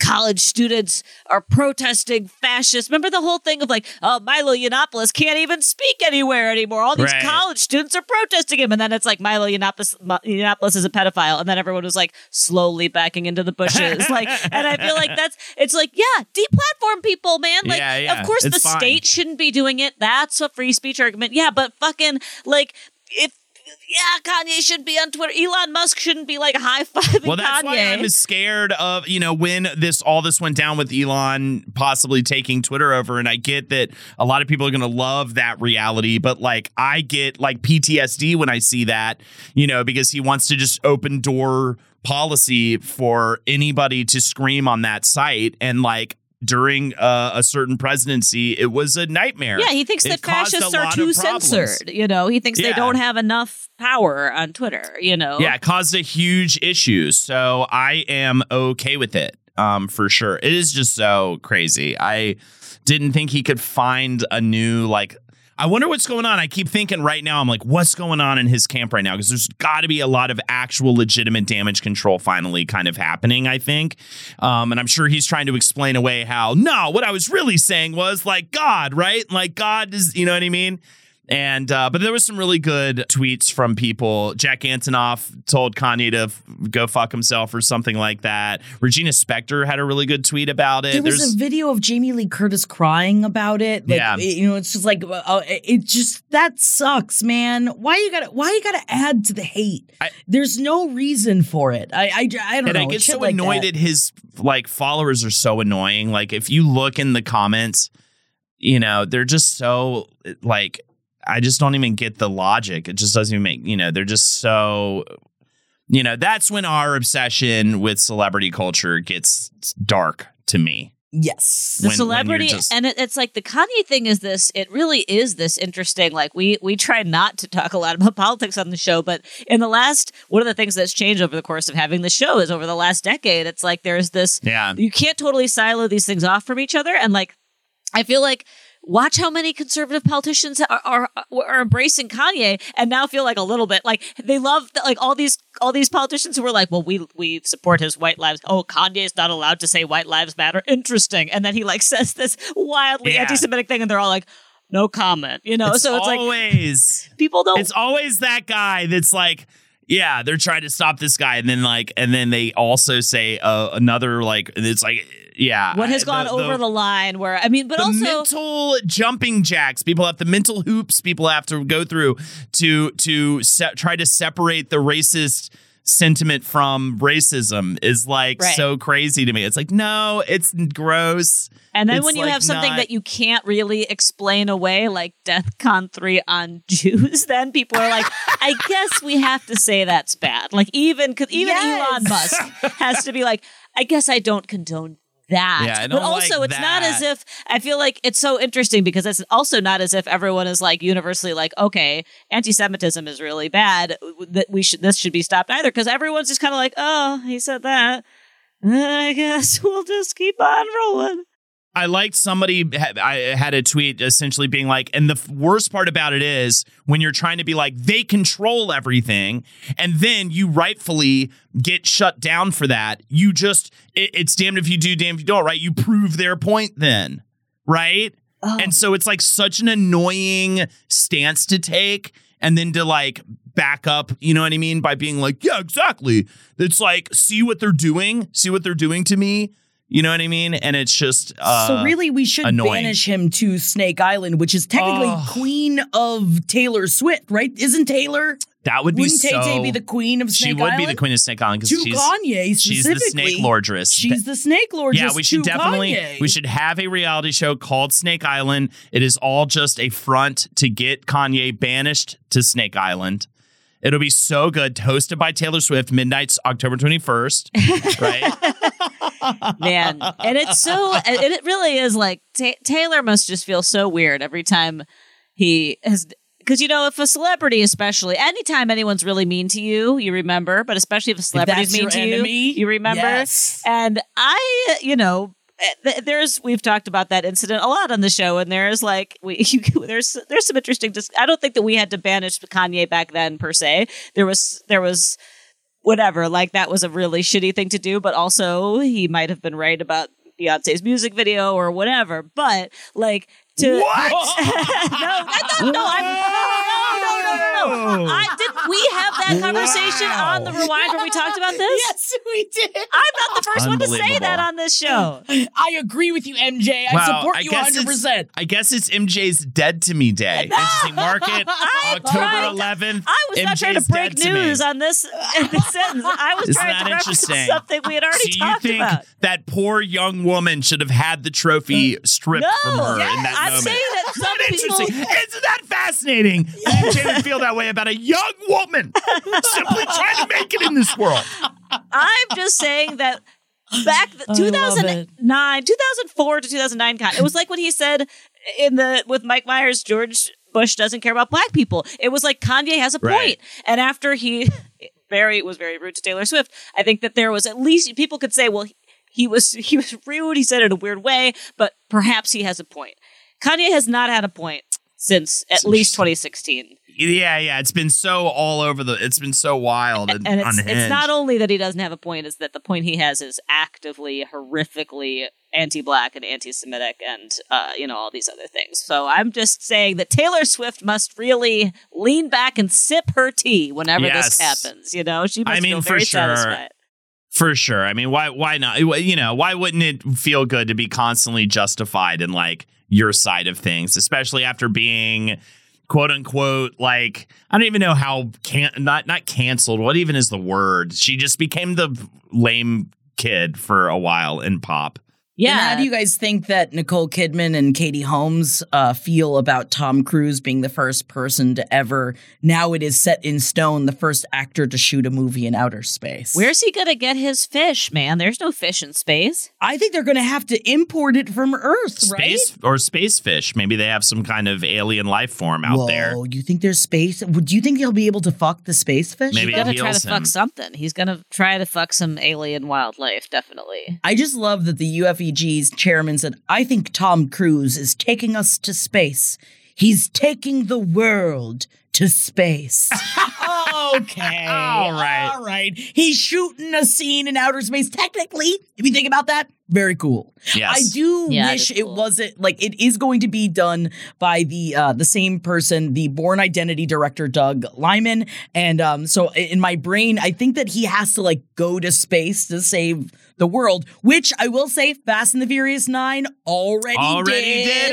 college students are protesting fascists. Remember the whole thing of like, oh, Milo Yiannopoulos can't even speak anywhere anymore. All these Right. college students are protesting him, and then it's like Milo Yiannopoulos, Yiannopoulos is a pedophile, and then everyone was like slowly backing into the bushes, like, and I feel like that's it's like, yeah, deplatform people, man. Like, Yeah, yeah, of course it's the fine. state shouldn't be doing it. That's a free speech argument. Yeah, but fucking like if yeah, Kanye shouldn't be on Twitter. Elon Musk shouldn't be like high fiving Well, that's Kanye. why I'm scared of you know when this all this went down with Elon possibly taking Twitter over, and I get that a lot of people are going to love that reality, but like I get like PTSD when I see that, you know, because he wants to just open door policy for anybody to scream on that site, and like during uh, a certain presidency, it was a nightmare. yeah, he thinks It that fascists are too censored. You know, he thinks they don't have enough power on Twitter. You know, Yeah, it caused a huge issue. So I am okay with it. Um, for sure. It is just so crazy. I didn't think he could find a new like I wonder what's going on. I keep thinking right now, I'm like, what's going on in his camp right now? Because there's got to be a lot of actual legitimate damage control finally kind of happening, I think. Um, and I'm sure he's trying to explain away how, no, what I was really saying was like God, right? Like God is, you know what I mean? And uh, but there was some really good tweets from people. Jack Antonoff told Kanye to f- go fuck himself or something like that. Regina Spektor had a really good tweet about it. There was There's a video of Jamie Lee Curtis crying about it. Like, Yeah. it- you know, it's just like uh, it it just that sucks, man. Why you gotta why you gotta add to the hate? I- There's no reason for it. I I, I don't and know. I get so like annoyed that. at his like followers are so annoying. Like if you look in the comments, you know, they're just so like I just don't even get the logic. It just doesn't even make, you know, they're just so you know, that's when our obsession with celebrity culture gets dark to me. Yes. the when- when celebrity just- and it, it's like the kanye thing is this it really is this interesting like we we try not to talk a lot about politics on the show but in the last one of the things that's changed over the course of having the show is over the last decade it's like there's this Yeah. you can't totally silo these things off from each other and like i feel like watch how many conservative politicians are, are are embracing Kanye and now feel like a little bit like they love like all these all these politicians who were like, well, we we support his white lives. Oh, Kanye is not allowed to say white lives matter. Interesting. And then he like says this wildly Yeah. anti-Semitic thing, and they're all like, no comment. You know, It's so it's like always people don't. it's always that guy that's like Yeah, they're trying to stop this guy, and then like, and then they also say uh, another like, it's like, yeah, What has I- gone over the line? Where I mean, but the also mental jumping jacks. People have the mental hoops. People have to go through to to se- try to separate the racist sentiment from racism is like Right. so crazy to me. It's like no, it's gross. And then It's, when you like, have something not- that you can't really explain away, like Death Con 3 on Jews, then people are like, I guess we have to say that's bad. Like even cause even Yes. Elon Musk has to be like, I guess I don't condone that. Yeah, I but also like it's not as if I feel like it's so interesting because it's also not as if everyone is like universally like, okay, anti-Semitism is really bad. That we should this should be stopped either. Because everyone's just kind of like, oh, he said that. I guess we'll just keep on rolling. I liked somebody I had a tweet essentially being like, and the worst part about it is when you're trying to be like, they control everything, and then you rightfully get shut down for that. You just, it, it's damned if you do, damned if you don't, right? You prove their point then, right? Oh. And so it's like such an annoying stance to take, and then to like back up, you know what I mean? By being like, yeah, exactly. It's like, see what they're doing, see what they're doing to me. You know what I mean? And it's just uh, so really, we should annoying. banish him to Snake Island, which is technically Oh. queen of Taylor Swift, right? Isn't Taylor? that would be Wouldn't so. Tay be the queen of Snake Island? she would Island? be the queen of Snake Island because she's Kanye she's the. Snake Lordress. She's the Snake Lord. yeah, we should definitely Kanye. we should have a reality show called Snake Island. It is all just a front to get Kanye banished to Snake Island. It'll be so good. Hosted by Taylor Swift, midnight's October twenty first. Right? Man and it's so and it really is like Ta taylor must just feel so weird every time he has because you know if a celebrity especially anytime anyone's really mean to you you remember but especially if a celebrity's mean to enemy, you you remember. Yes. and i you know eh, there's we've talked about that incident a lot on the show and there's like we you, there's there's some interesting dis- i don't think that we had to banish kanye back then per se. There was there was whatever. Like that was a really shitty thing to do, but also he might have been right about Beyonce's music video or whatever. But like to What? no, that, no, no, I'm, no, no, no, no, no. I didn't. We have that conversation Wow. on the rewind where we talked about this. Yes, we did. I'm not the first one to say that on this show. I agree with you, MJ. I Wow, support I you 100. percent I guess it's MJ's Dead to Me Day. Interesting market, I October tried- 11th. I was not trying to break Dead to news on this, in this sentence. I was Isn't trying that to reference interesting? something we had already So you talked think about. that poor young woman should have had the trophy stripped from No, her in that I'm moment? saying that some Isn't that people. interesting? Isn't that fascinating? That MJ would feel that way about a young woman simply trying to make it in this world. I'm just saying that back the, I 2009, 2004 to 2009 con. It was like what he said in the with Mike Myers, George Bush doesn't care about black people. It was like Kanye has a point. Right. And after he very was very rude to Taylor Swift, I think that there was at least people could say, well, he, he was he was rude. He said it in a weird way, but perhaps he has a point. Kanye has not had a point since at least 2016. Yeah, yeah. It's been so all over the. It's been so wild and, and it's, it's not only that he doesn't have a point is that the point he has is actively horrifically anti-black and anti-semitic and uh, you know all these other things so i'm just saying that taylor swift must really lean back and sip her tea whenever Yes. this happens you know she must I mean, feel for very sure. satisfied For sure. I mean, why why not? You know, why wouldn't it feel good to be constantly justified in like your side of things, especially after being quote unquote like I don't even know how can not not canceled. What even is the word? She just became the lame kid for a while in pop. And yeah how do you guys think that Nicole Kidman and Katie Holmes uh, feel about Tom Cruise being the first person to ever? Now it is set in stone, the first actor to shoot a movie in outer space. where's he gonna get his fish man there's no fish in space I think they're going to have to import it from Earth, Space or space fish. Maybe they have some kind of alien life form right? out Whoa, there. you think there's space? Would you think he'll be able to fuck the space fish? Maybe he's gonna try to heals fuck something he's gonna try to fuck some alien wildlife definitely I just love that the UFEG's chairman said, I think Tom Cruise is taking us to space. He's taking the world to space. okay. All right. All right. He's shooting a scene in outer space. Technically, if you think about that, very cool. Yes. I do Yeah, wish is it cool. wasn't like it is going to be done by the uh the same person, the Bourne Identity director Doug Liman, and um so in my brain I think that he has to like go to space to save the world, which I will say Fast and the Furious 9 already Already did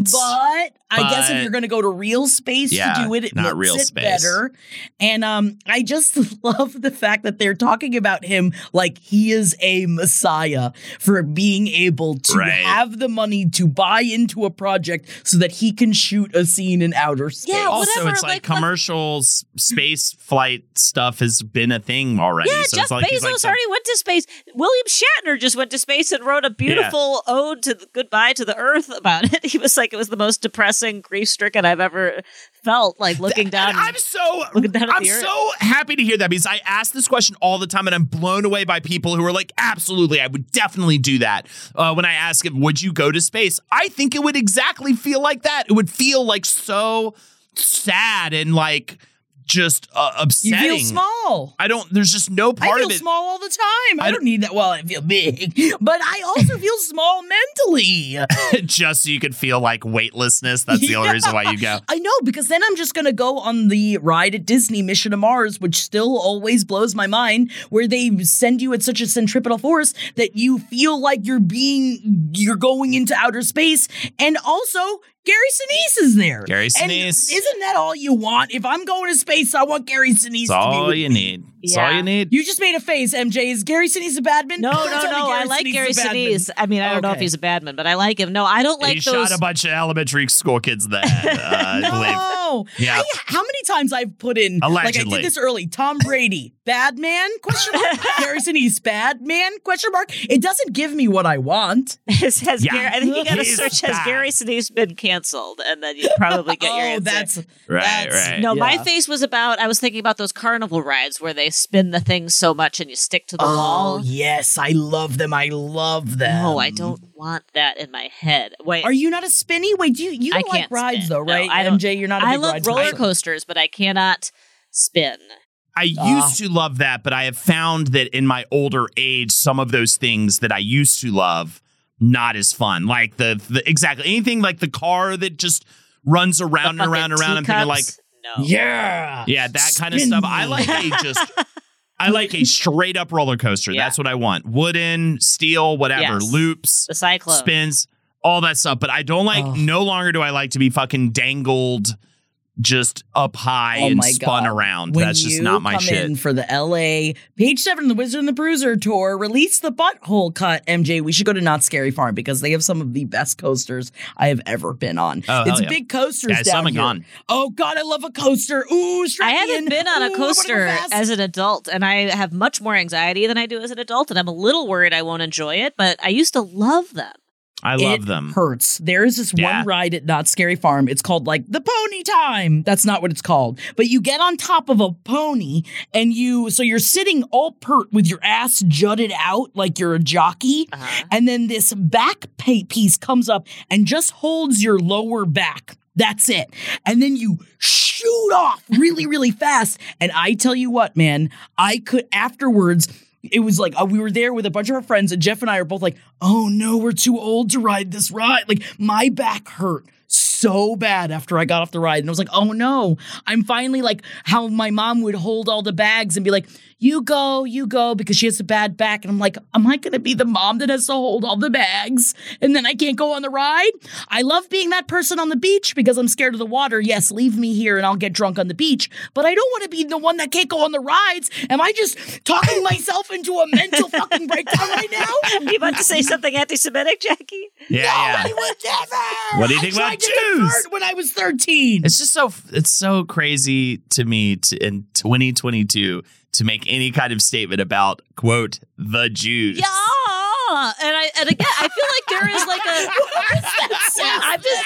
it. But I guess if you're going to go to real space Yeah, to do it, it not makes real it space. better. And um, I just love the fact that they're talking about him like he is a messiah for being able to Right. have the money to buy into a project so that he can shoot a scene in outer space. Yeah, also, whatever, it's like, like, what- commercial space flight stuff has been a thing already. Yeah, so Jeff it's like he's Bezos like some- already went to space. William Shatner just went to space and wrote a beautiful ode to the, goodbye to the Earth about it. He was like, it was the most depressing, grief stricken I've ever felt. Like looking down. And I'm so Looking down at I'm the earth. so happy to hear that because I ask this question all the time and I'm blown away by people who are like, absolutely, I would definitely do that. Uh, when I ask him, would you go to space? I think it would exactly feel like that. It would feel like so sad and like just uh, you upsetting. feel small. I don't. There's just no part of it. small all the time. I, I don't need that. Well, I feel big, but I also feel small mentally. just so you could feel like weightlessness. That's the only reason why you go. I know because then I'm just gonna go on the ride at Disney Mission to Mars, which still always blows my mind, where they send you at such a centripetal force that you feel like you're being you're going into outer space, and also Gary Sinise is there. Gary And Sinise. isn't that all you want? If I'm going to space, I want Gary Sinise. That's to be all you need. That's all Yeah. you need. You just made a face, MJ. Is Gary Sinise a badman? no, Don't no, no. I like Sinise's Gary a badman. Sinise. I mean, I don't know if he's a badman, but I like him. No, I don't like he those. shot a bunch of elementary school kids in the head. Uh, I believe. No. Yeah. I- how many times I've put in like I Allegedly. did this early. Tom Brady, bad man? Question mark. Gary Sinise, bad man? Question mark. It doesn't give me what I want. has, has Yeah. Gary, I think you got to He's search has bad. Gary Sinise been canceled, and then you probably get your oh, answer. that's Right, that's- right. No, my face was about. I was thinking about those carnival rides where they spin the thing so much and you stick to the Oh wall. yes, I love them. I love them. No, I don't want that in my head. Wait, Are you not a spinny? Wait, do you you I don't like rides spin. though, No, right? I don't- MJ, you're not a I love roller person. coasters, but I cannot spin. I used to love that, but I have found that in my older age, some of those things that I used to love not as fun. Like the, the exactly anything like the car that just runs around and around and around. I'm thinking like? No. Yeah. yeah, that kind of Spin stuff. I like a just. I like a straight up roller coaster. Yeah. That's what I want. Wooden, steel, whatever, Yes. loops, the cyclone. spins, all that stuff. But I don't like. Oh. No longer do I like to be fucking dangled, just up high Oh and spun God. around. When That's just you not my come shit. in for the LA Page Seven, the Wizard and the Bruiser tour, release the butthole cut. MJ, we should go to Knott's Scary Farm because they have some of the best coasters I have ever been on. Oh, it's yeah. big coasters Yeah, down here. gone. Oh God, I love a coaster. Ooh, strap I haven't been on Ooh, I a coaster fast. as an adult, and I have much more anxiety than I do as an adult, and I'm a little worried I won't enjoy it. But I used to love them. I love it them. Hurts. There is this Yeah. one ride at Knott's Scary Farm. It's called like the Pony Time. That's not what it's called. But you get on top of a pony and you so you're sitting all pert with your ass jutted out like you're a jockey. Uh-huh. And then this back piece comes up and just holds your lower back. That's it. And then you shoot off really, really fast. And I tell you what, man, I could afterwards. It was like uh, we were there with a bunch of our friends, and Jeff and I are both like, "Oh no, we're too old to ride this ride." Like my back hurt so bad after I got off the ride, and I was like, "Oh no!" I'm finally like how my mom would hold all the bags and be like, "You go, you go," because she has a bad back, and I'm like, "Am I going to be the mom that has to hold all the bags, and then I can't go on the ride?" I love being that person on the beach because I'm scared of the water. Yes, leave me here, and I'll get drunk on the beach, but I don't want to be the one that can't go on the rides. Am I just talking myself into a mental fucking breakdown right now? you about to say something anti-Semitic, Jackie? Yeah, no, yeah. I would never. What do you I think about Jews? when I was 13. It's just so it's so crazy to me to, in 2022 to make any kind of statement about quote the Jews. Yeah, and I and again, I feel like there is like a. I'm just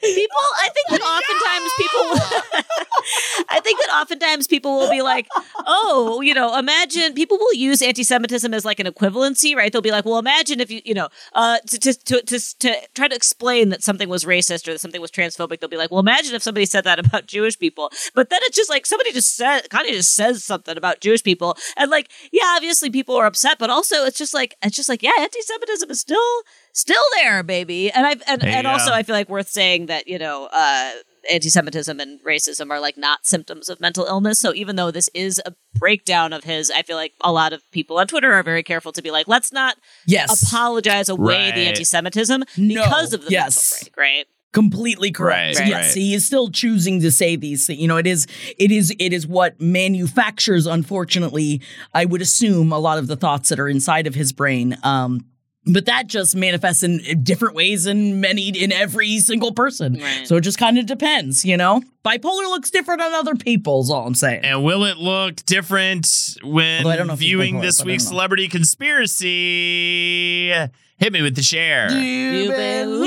people. I think that oftentimes people. Will, I think that oftentimes people will be like, "Oh, you know, imagine." People will use anti-Semitism as like an equivalency, right? They'll be like, "Well, imagine if you, you know, uh, to to to to, to try to explain that something was racist or that something was transphobic." They'll be like, "Well, imagine if somebody said that about Jewish people." But then it's just like somebody just said, kind of just says something about Jewish people, and like, yeah, obviously people are upset, but also it's just like it's just like, yeah, anti-Semitism is still still there, baby. And I and, you and also. I feel like worth saying that you know. uh Anti-Semitism and racism are like not symptoms of mental illness. So even though this is a breakdown of his, I feel like a lot of people on Twitter are very careful to be like, let's not Yes. apologize away the anti-Semitism No. because of the Yes. mental break, right? Completely correct. Right, yes, right. he is still choosing to say these things. You know, it is it is it is what manufactures unfortunately, I would assume a lot of the thoughts that are inside of his brain. Um but that just manifests in different ways in many in every single person. Right. So it just kind of depends, you know? Bipolar looks different on other people, is all I'm saying. And will it look different when I don't know viewing bipolar, this week's celebrity conspiracy? Hit me with the share. You believe in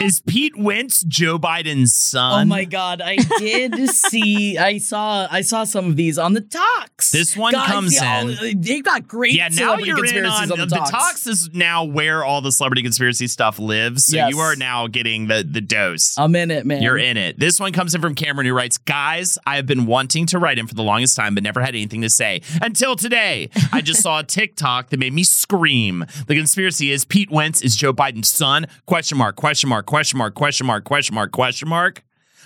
Is Pete Wentz Joe Biden's son? Oh my god, I did see I saw I saw some of these on the talks. This one Guys, comes yeah, in. Oh, They've got great Yeah, now you're in on, on, the, the, talks. is now where all the celebrity conspiracy stuff lives. So Yes. you are now getting the the dose. I'm in it, man. You're in it. This one comes in from Cameron who writes, Guys, I have been wanting to write in for the longest time, but never had anything to say. Until today, I just saw a TikTok that made me scream. The conspiracy is Pete Wentz is Joe Biden's son. Question mark, question mark, question mark, question mark, question mark, question mark.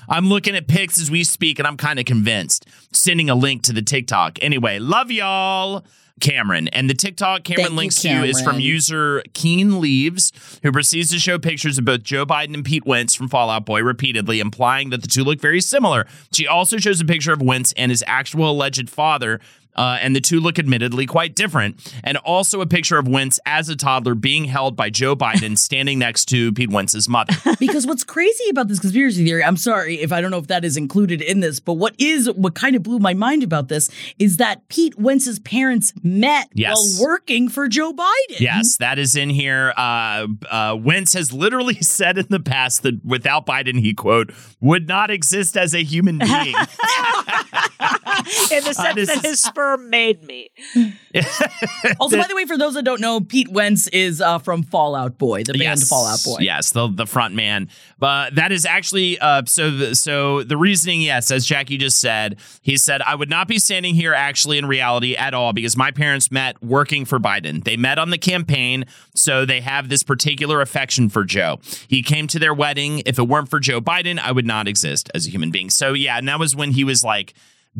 I'm looking at pics as we speak, and I'm kind of convinced. Sending a link to the TikTok. Anyway, love y'all. Cameron. And the TikTok Cameron Thank you, links to is from user Keen Leaves, who proceeds to show pictures of both Joe Biden and Pete Wentz from Fall Out Boy repeatedly, implying that the two look very similar. She also shows a picture of Wentz and his actual alleged father. Uh, and the two look admittedly quite different. And also a picture of Wentz as a toddler being held by Joe Biden standing next to Pete Wentz's mother. because what's crazy about this conspiracy theory, I'm sorry if I don't know if that is included in this, but what is what kind of blew my mind about this is that Pete Wentz's parents met Yes. while working for Joe Biden. Yes, that is in here. Uh, uh, Wentz has literally said in the past that without Biden, he quote would not exist as a human being. in the sense that is- his sperm made me. Also, by the way, for those that don't know, Pete Wentz is uh, from Fall Out Boy, the band Fall Out Boy. Yes, the the front man. But that is actually uh, so. The, so the reasoning, yes, as Jackie just said, he said I would not be standing here actually in reality at all because my parents met working for Biden. They met on the campaign, so they have this particular affection for Joe. He came to their wedding. If it weren't for Joe Biden, I would not exist as a human being. So yeah, and that was when he was like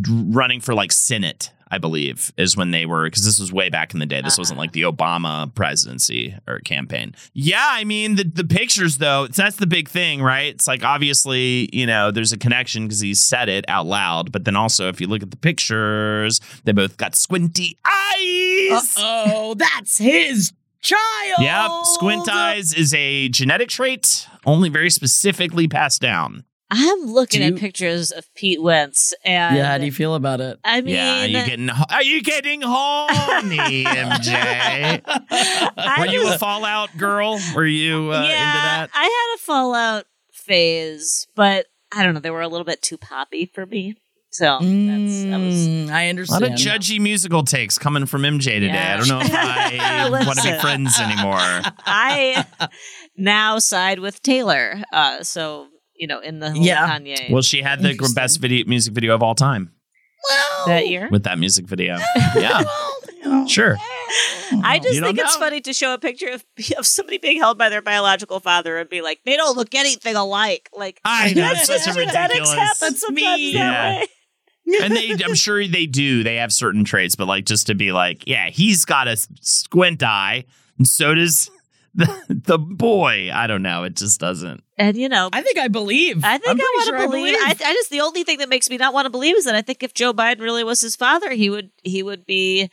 running for like Senate. I believe is when they were because this was way back in the day. This wasn't uh-huh. like the Obama presidency or campaign. Yeah, I mean the the pictures though. That's the big thing, right? It's like obviously you know there's a connection because he said it out loud, but then also if you look at the pictures, they both got squinty eyes. Oh, that's his child. Yep, squint eyes is a genetic trait, only very specifically passed down. I'm looking Do at pictures of Pete Wentz, and Yeah, how do you feel about it? I mean, yeah, are you getting are you getting horny, MJ? I Were you a Fallout girl? Were you uh, yeah, into that? I had a Fallout phase, but I don't know, they were a little bit too poppy for me. So that's I was Mm, I A lot understand. of judgy musical takes coming from MJ today. Yeah. I don't know if I want to be friends anymore. I now side with Taylor. Uh, so you know, in the whole Yeah. Kanye Well, she had the best video music video of all time that year. with that music video. Yeah, sure. I just You don't think it's funny to show a picture of, of somebody being held by their biological father and be like, they don't look anything alike. Like I know, it's such a genetics ridiculous- happen That's me. that Yeah. way. And they, I'm sure they do. They have certain traits, but like just to be like, yeah, he's got a squint eye, and so does the the boy. I don't know. It just doesn't. And you know, I think I believe. I think I'm I pretty want sure to believe. I, I just the only thing that makes me not want to believe is that I think if Joe Biden really was his father, he would he would be,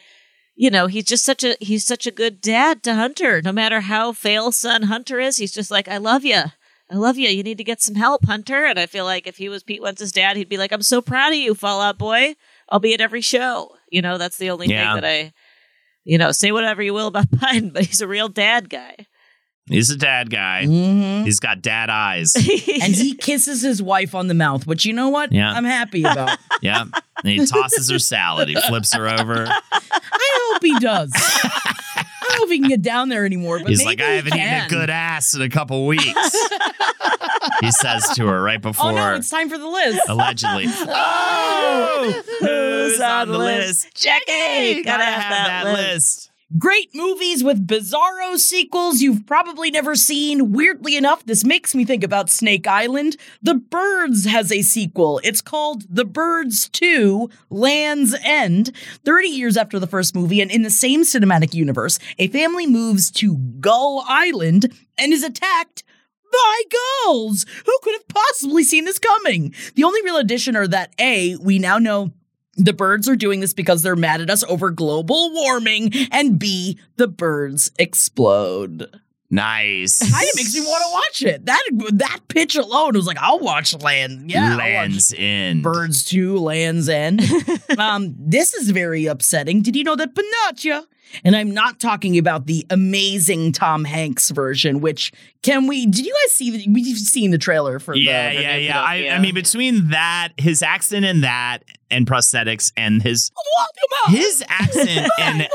you know, he's just such a he's such a good dad to Hunter. No matter how fail son Hunter is, he's just like, I love you. I love you. You need to get some help, Hunter. And I feel like if he was Pete Wentz's dad, he'd be like, I'm so proud of you, Fall Out Boy. I'll be at every show. You know, that's the only Yeah. thing that I, you know, say whatever you will about Biden, but he's a real dad guy. He's a dad guy. Mhm. He's got dad eyes. And he kisses his wife on the mouth, which you know what? Yeah. I'm happy about. Yeah. And he tosses her salad. He flips her over. I hope he does. I don't know if he can get down there anymore, but He's maybe like, I haven't eaten a good ass in a couple weeks. he says to her right before. Oh no, it's time for the list. Allegedly. Oh, who's on the list? Jackie, Gotta have that list. Great movies with bizarro sequels you've probably never seen. Weirdly enough, this makes me think about Snake Island. The Birds has a sequel. It's called The Birds 2 Land's End. 30 years after the first movie, and in the same cinematic universe, a family moves to Gull Island and is attacked by gulls. Who could have possibly seen this coming? The only real addition are that A, we now know the birds are doing this because they're mad at us over global warming, and B, the birds explode. Nice. Kind of makes me want to watch it. That that pitch alone was like, I'll watch Land. Yeah, Lands in. Birds Two, Land's End. um, this is very upsetting. Did you know that Pinocchio? And I'm not talking about the amazing Tom Hanks version. Which can we? Did you guys see? The, we've seen the trailer for. Yeah, the, yeah, yeah. I, I mean, between that, his accent and that, and prosthetics, and his his accent and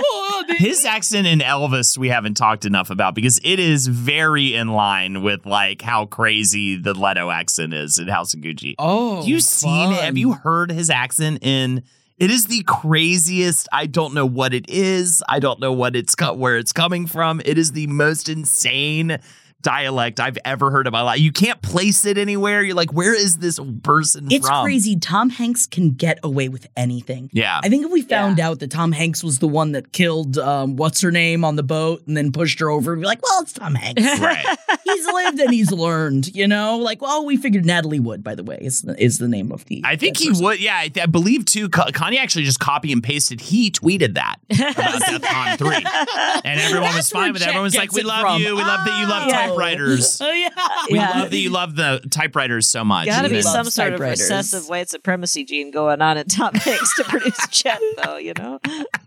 his accent in Elvis, we haven't talked enough about because it is very in line with like how crazy the Leto accent is in House of Gucci. Oh, Have you seen it? Have you heard his accent in? It is the craziest. I don't know what it is. I don't know what it's co- where it's coming from. It is the most insane dialect I've ever heard in my life. You can't place it anywhere. You're like, where is this person from? It's from? crazy. Tom Hanks can get away with anything. Yeah. I think if we found out that Tom Hanks was the one that killed um, what's her name on the boat and then pushed her over, we'd be like, well, it's Tom Hanks. right. he's lived and he's learned, you know? Like, well, we figured Natalie Wood, by the way, is the, is the name of the. I think he person. would. Yeah, I, I believe too. Ka- Kanye actually just copy and pasted. He tweeted that about Deathcon three, and everyone was fine where with it. Chet Everyone was like, "We love from. you. We love that you love Oh. Typewriters. Oh, yeah. We Yeah. love that you love the typewriters so much." Gotta be And then- some sort of typewriters. recessive white supremacy gene going on in Tom Hanks to produce Chet, though, you know?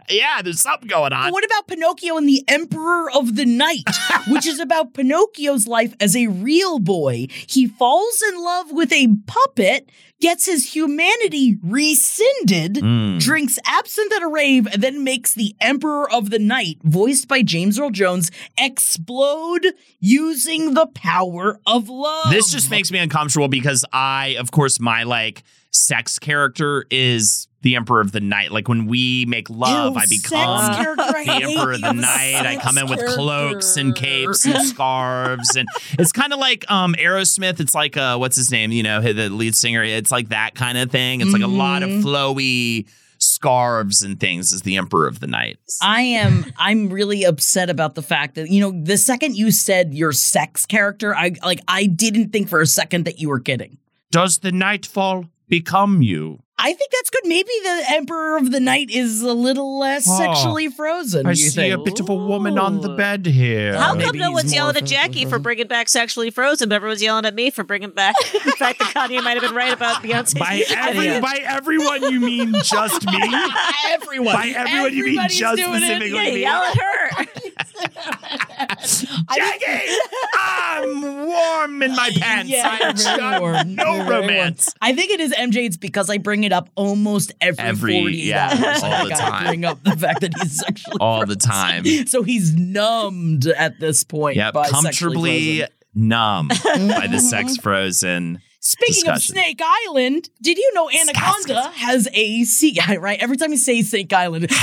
yeah, there's something going on. But what about Pinocchio and the Emperor of the Night, which is about Pinocchio's life as a real boy? He falls in love with a puppet, gets his humanity rescinded, Mm. drinks absinthe at a rave, and then makes the Emperor of the Night, voiced by James Earl Jones, explode using the power of love. This just makes me uncomfortable because I, of course, my like sex character is the Emperor of the Night. Like when we make love, Ew, I become I the Emperor of the Night. I come in with cloaks and capes and scarves, and it's kind of like um Aerosmith. It's like uh, what's his name? You know, the lead singer. It's like that kind of thing. It's like a lot of Mm-hmm. flowy scarves and things as the Emperor of the Night. I am I'm really upset about the fact that you know the second you said your sex character I like I didn't think for a second that you were kidding. Does the nightfall become you? I think that's good. Maybe the Emperor of the Night is a little less Oh, sexually frozen. I you see think? a bit of a woman on the bed here. How maybe come no one's yelling at frozen- Jackie for bringing back Sexually Frozen, but everyone's yelling at me for bringing back the fact that Kanye might have been right about Beyonce. By every, by everyone, you mean just me? Everyone. By everyone, you mean just doing it. specifically Yeah, me? yell at her. Jackie, I'm warm in my pants. Yeah, I'm very warm. no Very warm. romance. I think it is MJ. It's because I bring it up almost every, Every- 48 yeah, hours. all I the time. Bring up the fact that he's sexually All the time. So he's numbed at this point. Sexually comfortably numb by the sex frozen. Speaking of. Snake Island, did you know Anaconda has a sea? Right. Every time you say Snake Island,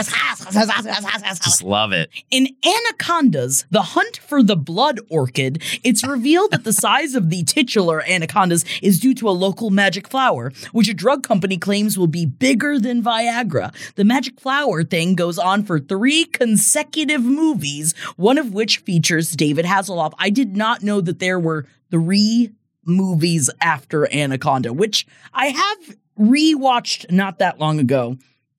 Just love it. in Anacondas, the hunt for the blood orchid, it's revealed that the size of the titular anacondas is due to a local magic flower, which a drug company claims will be bigger than Viagra. The magic flower thing goes on for three consecutive movies, one of which features David Hasselhoff. I did not know that there were three movies after Anaconda, which I have rewatched not that long ago,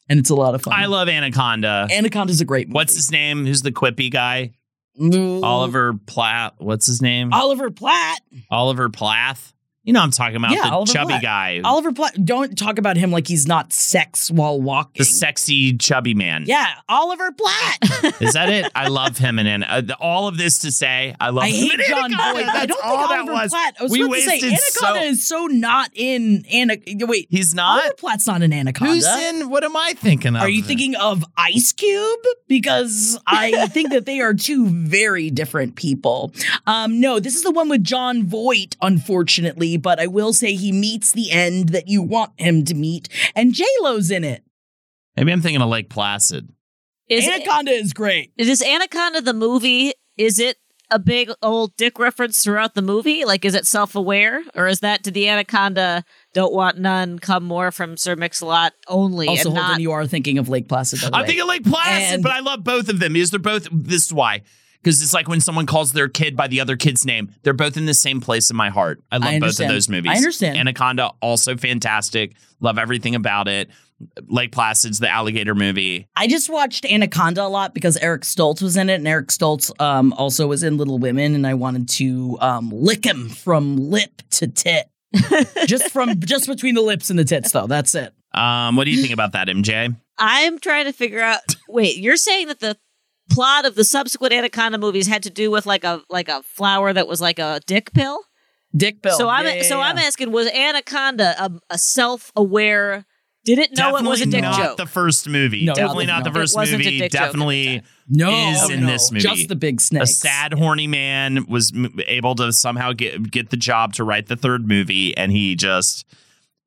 and it's a lot of fun. I love Anaconda. Anaconda's a great movie. What's his name? Who's the quippy guy? Mm. Oliver Platt. What's his name? Oliver Platt. Oliver Plath. You know I'm talking about Yeah, the Oliver chubby Platt. guy, Oliver Platt. Don't talk about him like he's not sex while walking. the sexy chubby man. yeah, Oliver Platt. Is that it? I love him and An- uh, all of this to say, I love I him hate Jon. Voight. I don't all think that Oliver was. Platt. I was we about to say Anaconda so. is so not in Anaconda. Wait, He's not. Oliver Platt's not in Anaconda. Who's in? What am I thinking of? Are you thinking of Ice Cube? Because I think that they are two very different people. Um, no, this is the one with Jon Voight, unfortunately, but I will say he meets the end that you want him to meet, and J Lo's in it. Maybe I'm thinking of Lake Placid. Is Anaconda is great. is Anaconda the movie? Is it a big old dick reference throughout the movie? Like, is it self aware, or is that to the Anaconda don't want none come more from Sir Mix-a-Lot only Also, and hold not? on, you are thinking of Lake Placid. by the I'm way. thinking Lake Placid, And- but I love both of them Is they're both. This is why. Because it's like when someone calls their kid by the other kid's name, they're both in the same place in my heart. I love both of those movies. I understand. Anaconda, also fantastic. Love everything about it. Lake Placid's the alligator movie. I just watched Anaconda a lot because Eric Stoltz was in it, and Eric Stoltz um, also was in Little Women, and I wanted to um, lick him from lip to tit, just from just between the lips and the tits, though. That's it. Um, what do you think about that, MJ? I'm trying to figure out. Wait, you're saying that the plot of the subsequent Anaconda movies had to do with like a like a flower that was like a dick pill? Dick pill. So I'm Yeah, yeah, so I'm asking, was Anaconda a, a self-aware? Did it know it was a dick not joke? the first movie. No, definitely no, not the first It wasn't a movie. dick joke Definitely no is in no, this movie. Just the big snake. a sad, horny man was m- able to somehow get get the job to write the third movie, and he just,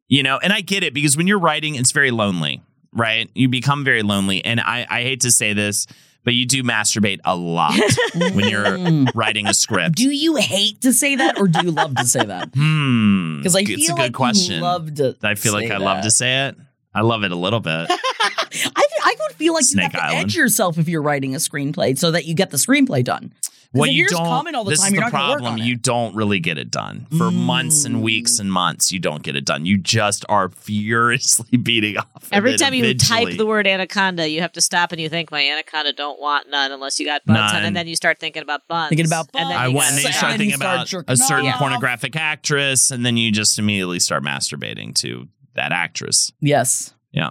you know, and I get it because when you're writing, it's very lonely, right? You become very lonely, and I I hate to say this, but you do masturbate a lot when you're writing a script. Do you hate to say that, or do you love to say that? Hmm, Because I it's feel a good like question. you love to. I feel like say I love to say it. I love it a little bit. I, I would feel like Snake you have to Island. edge yourself if you're writing a screenplay so that you get the screenplay done. Well, if you you're just don't. comment all the this time, is you're the not gonna work problem. You don't really get it done for months and mm. weeks and months. You don't get it done. You just are furiously beating off. of Every it time you type the word anaconda, you have to stop and you think, "My anaconda don't want none unless you got buns on." None. And then you start thinking about buns. Thinking about and then I you and gotta then you start And thinking you start about jerking a certain off. pornographic actress, and then you just immediately start masturbating to that actress. yes. Yeah.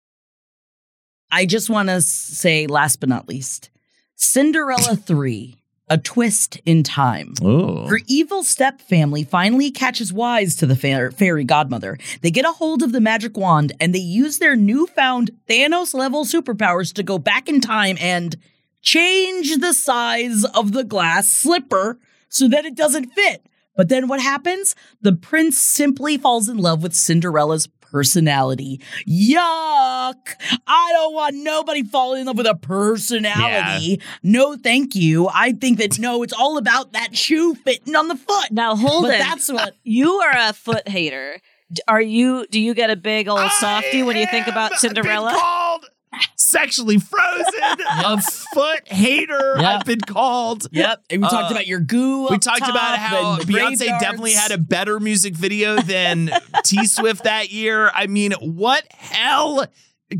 I just want to say, last but not least, Cinderella 3, A Twist in Time. Oh. Her evil step family finally catches wise to the fa- fairy godmother. They get a hold of the magic wand and they use their newfound Thanos level superpowers to go back in time and change the size of the glass slipper so that it doesn't fit. But then what happens? The prince simply falls in love with Cinderella's personality. Yuck! I don't want nobody falling in love with a personality. No, thank you. I think that no, it's all about that shoe fitting on the foot. Now hold But it. that's what- you are a foot hater. Are you? Do you get a big old softy when you think about am Cinderella? Sexually frozen, a foot hater. Yep. I've been called. Yep. And we talked Uh, about your goo. We talked about how Beyonce definitely had a better music video than T Swift that year. I mean, what hell?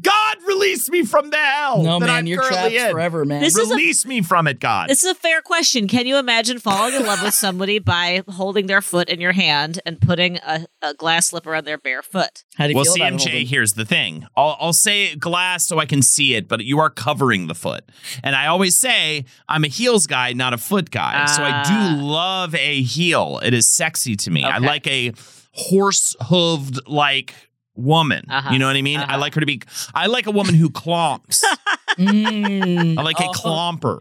God release me from the hell No that man, I'm you're currently trapped in. forever, man. This is a- Release me from it, God. This is a fair question. Can you imagine falling in love with somebody by holding their foot in your hand and putting a, a glass slipper on their bare foot? How do you well, feel about it, CMJ, Holden? here's the thing. I'll, I'll say glass so I can see it, but you are covering the foot. And I always say I'm a heels guy, not a foot guy. So I Ah. do love a heel. It is sexy to me. I like a horse hooved like woman. Uh-huh. You know what I mean? I Uh-huh. like her to be. I like a woman who clomps. Mm. I like a Oh. clomper.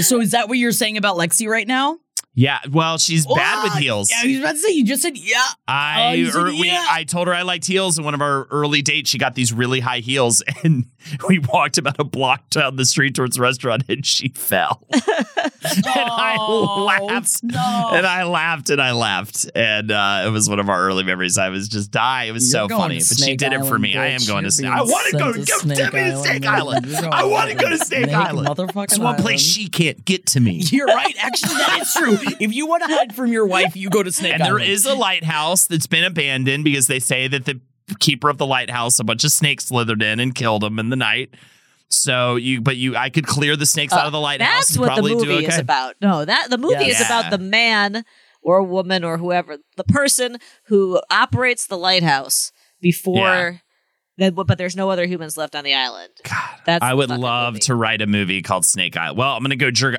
So is that what you're saying about Lexi right now? Yeah, well, she's bad with heels. Yeah, I was about to say you just said yeah. I Oh, you said er, we. I told her I liked heels in one of our early dates. She got these really high heels, and we walked about a block down the street towards the restaurant and she fell. and I Oh, laughed. no. And I laughed and I laughed. And uh, it was one of our early memories. I was just dying. It was You're so funny. But she did it for Island, me. I am going to Snake I want to go. to Snake to Snake Island. I want to go to Snake Island. It's one place she can't get to me. You're right. Actually, that is true. If you want to hide from your wife, you go to Snake and Island. there is a lighthouse that's been abandoned because they say that the keeper of the lighthouse, a bunch of snakes slithered in and killed him in the night. So you, but you, I could clear the snakes uh, out of the lighthouse. That's what the movie is about. No, that the movie is Yeah. about the man or woman or whoever, the person who operates the lighthouse before. Then, but there's no other humans left on the island. God, That's I would love movie. to write a movie called Snake Island. Well, I'm to go jerk,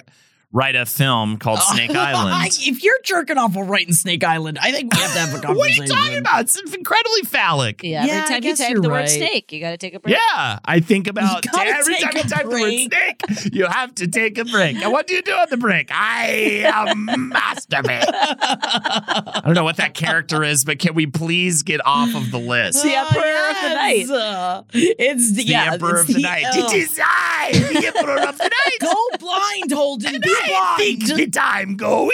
write a film called Snake Island. if you're jerking off while writing Snake Island, I think we have to have a conversation. what are you talking about? It's incredibly phallic. Yeah, every Yeah, I time you guess type you're the word right. snake, you got to take a break. Yeah, I think about gotta every take time you a type the word snake, you have to take a break. And what do you do on the break? I um, masturbate. I don't know what that character is, but can we please get off of the list? The Emperor of the Night. Uh, it's the, the yeah, Emperor it's of the Night. uh, It is I, the Emperor of the Night. Go blind, Holden. Be I think blind. that I'm going.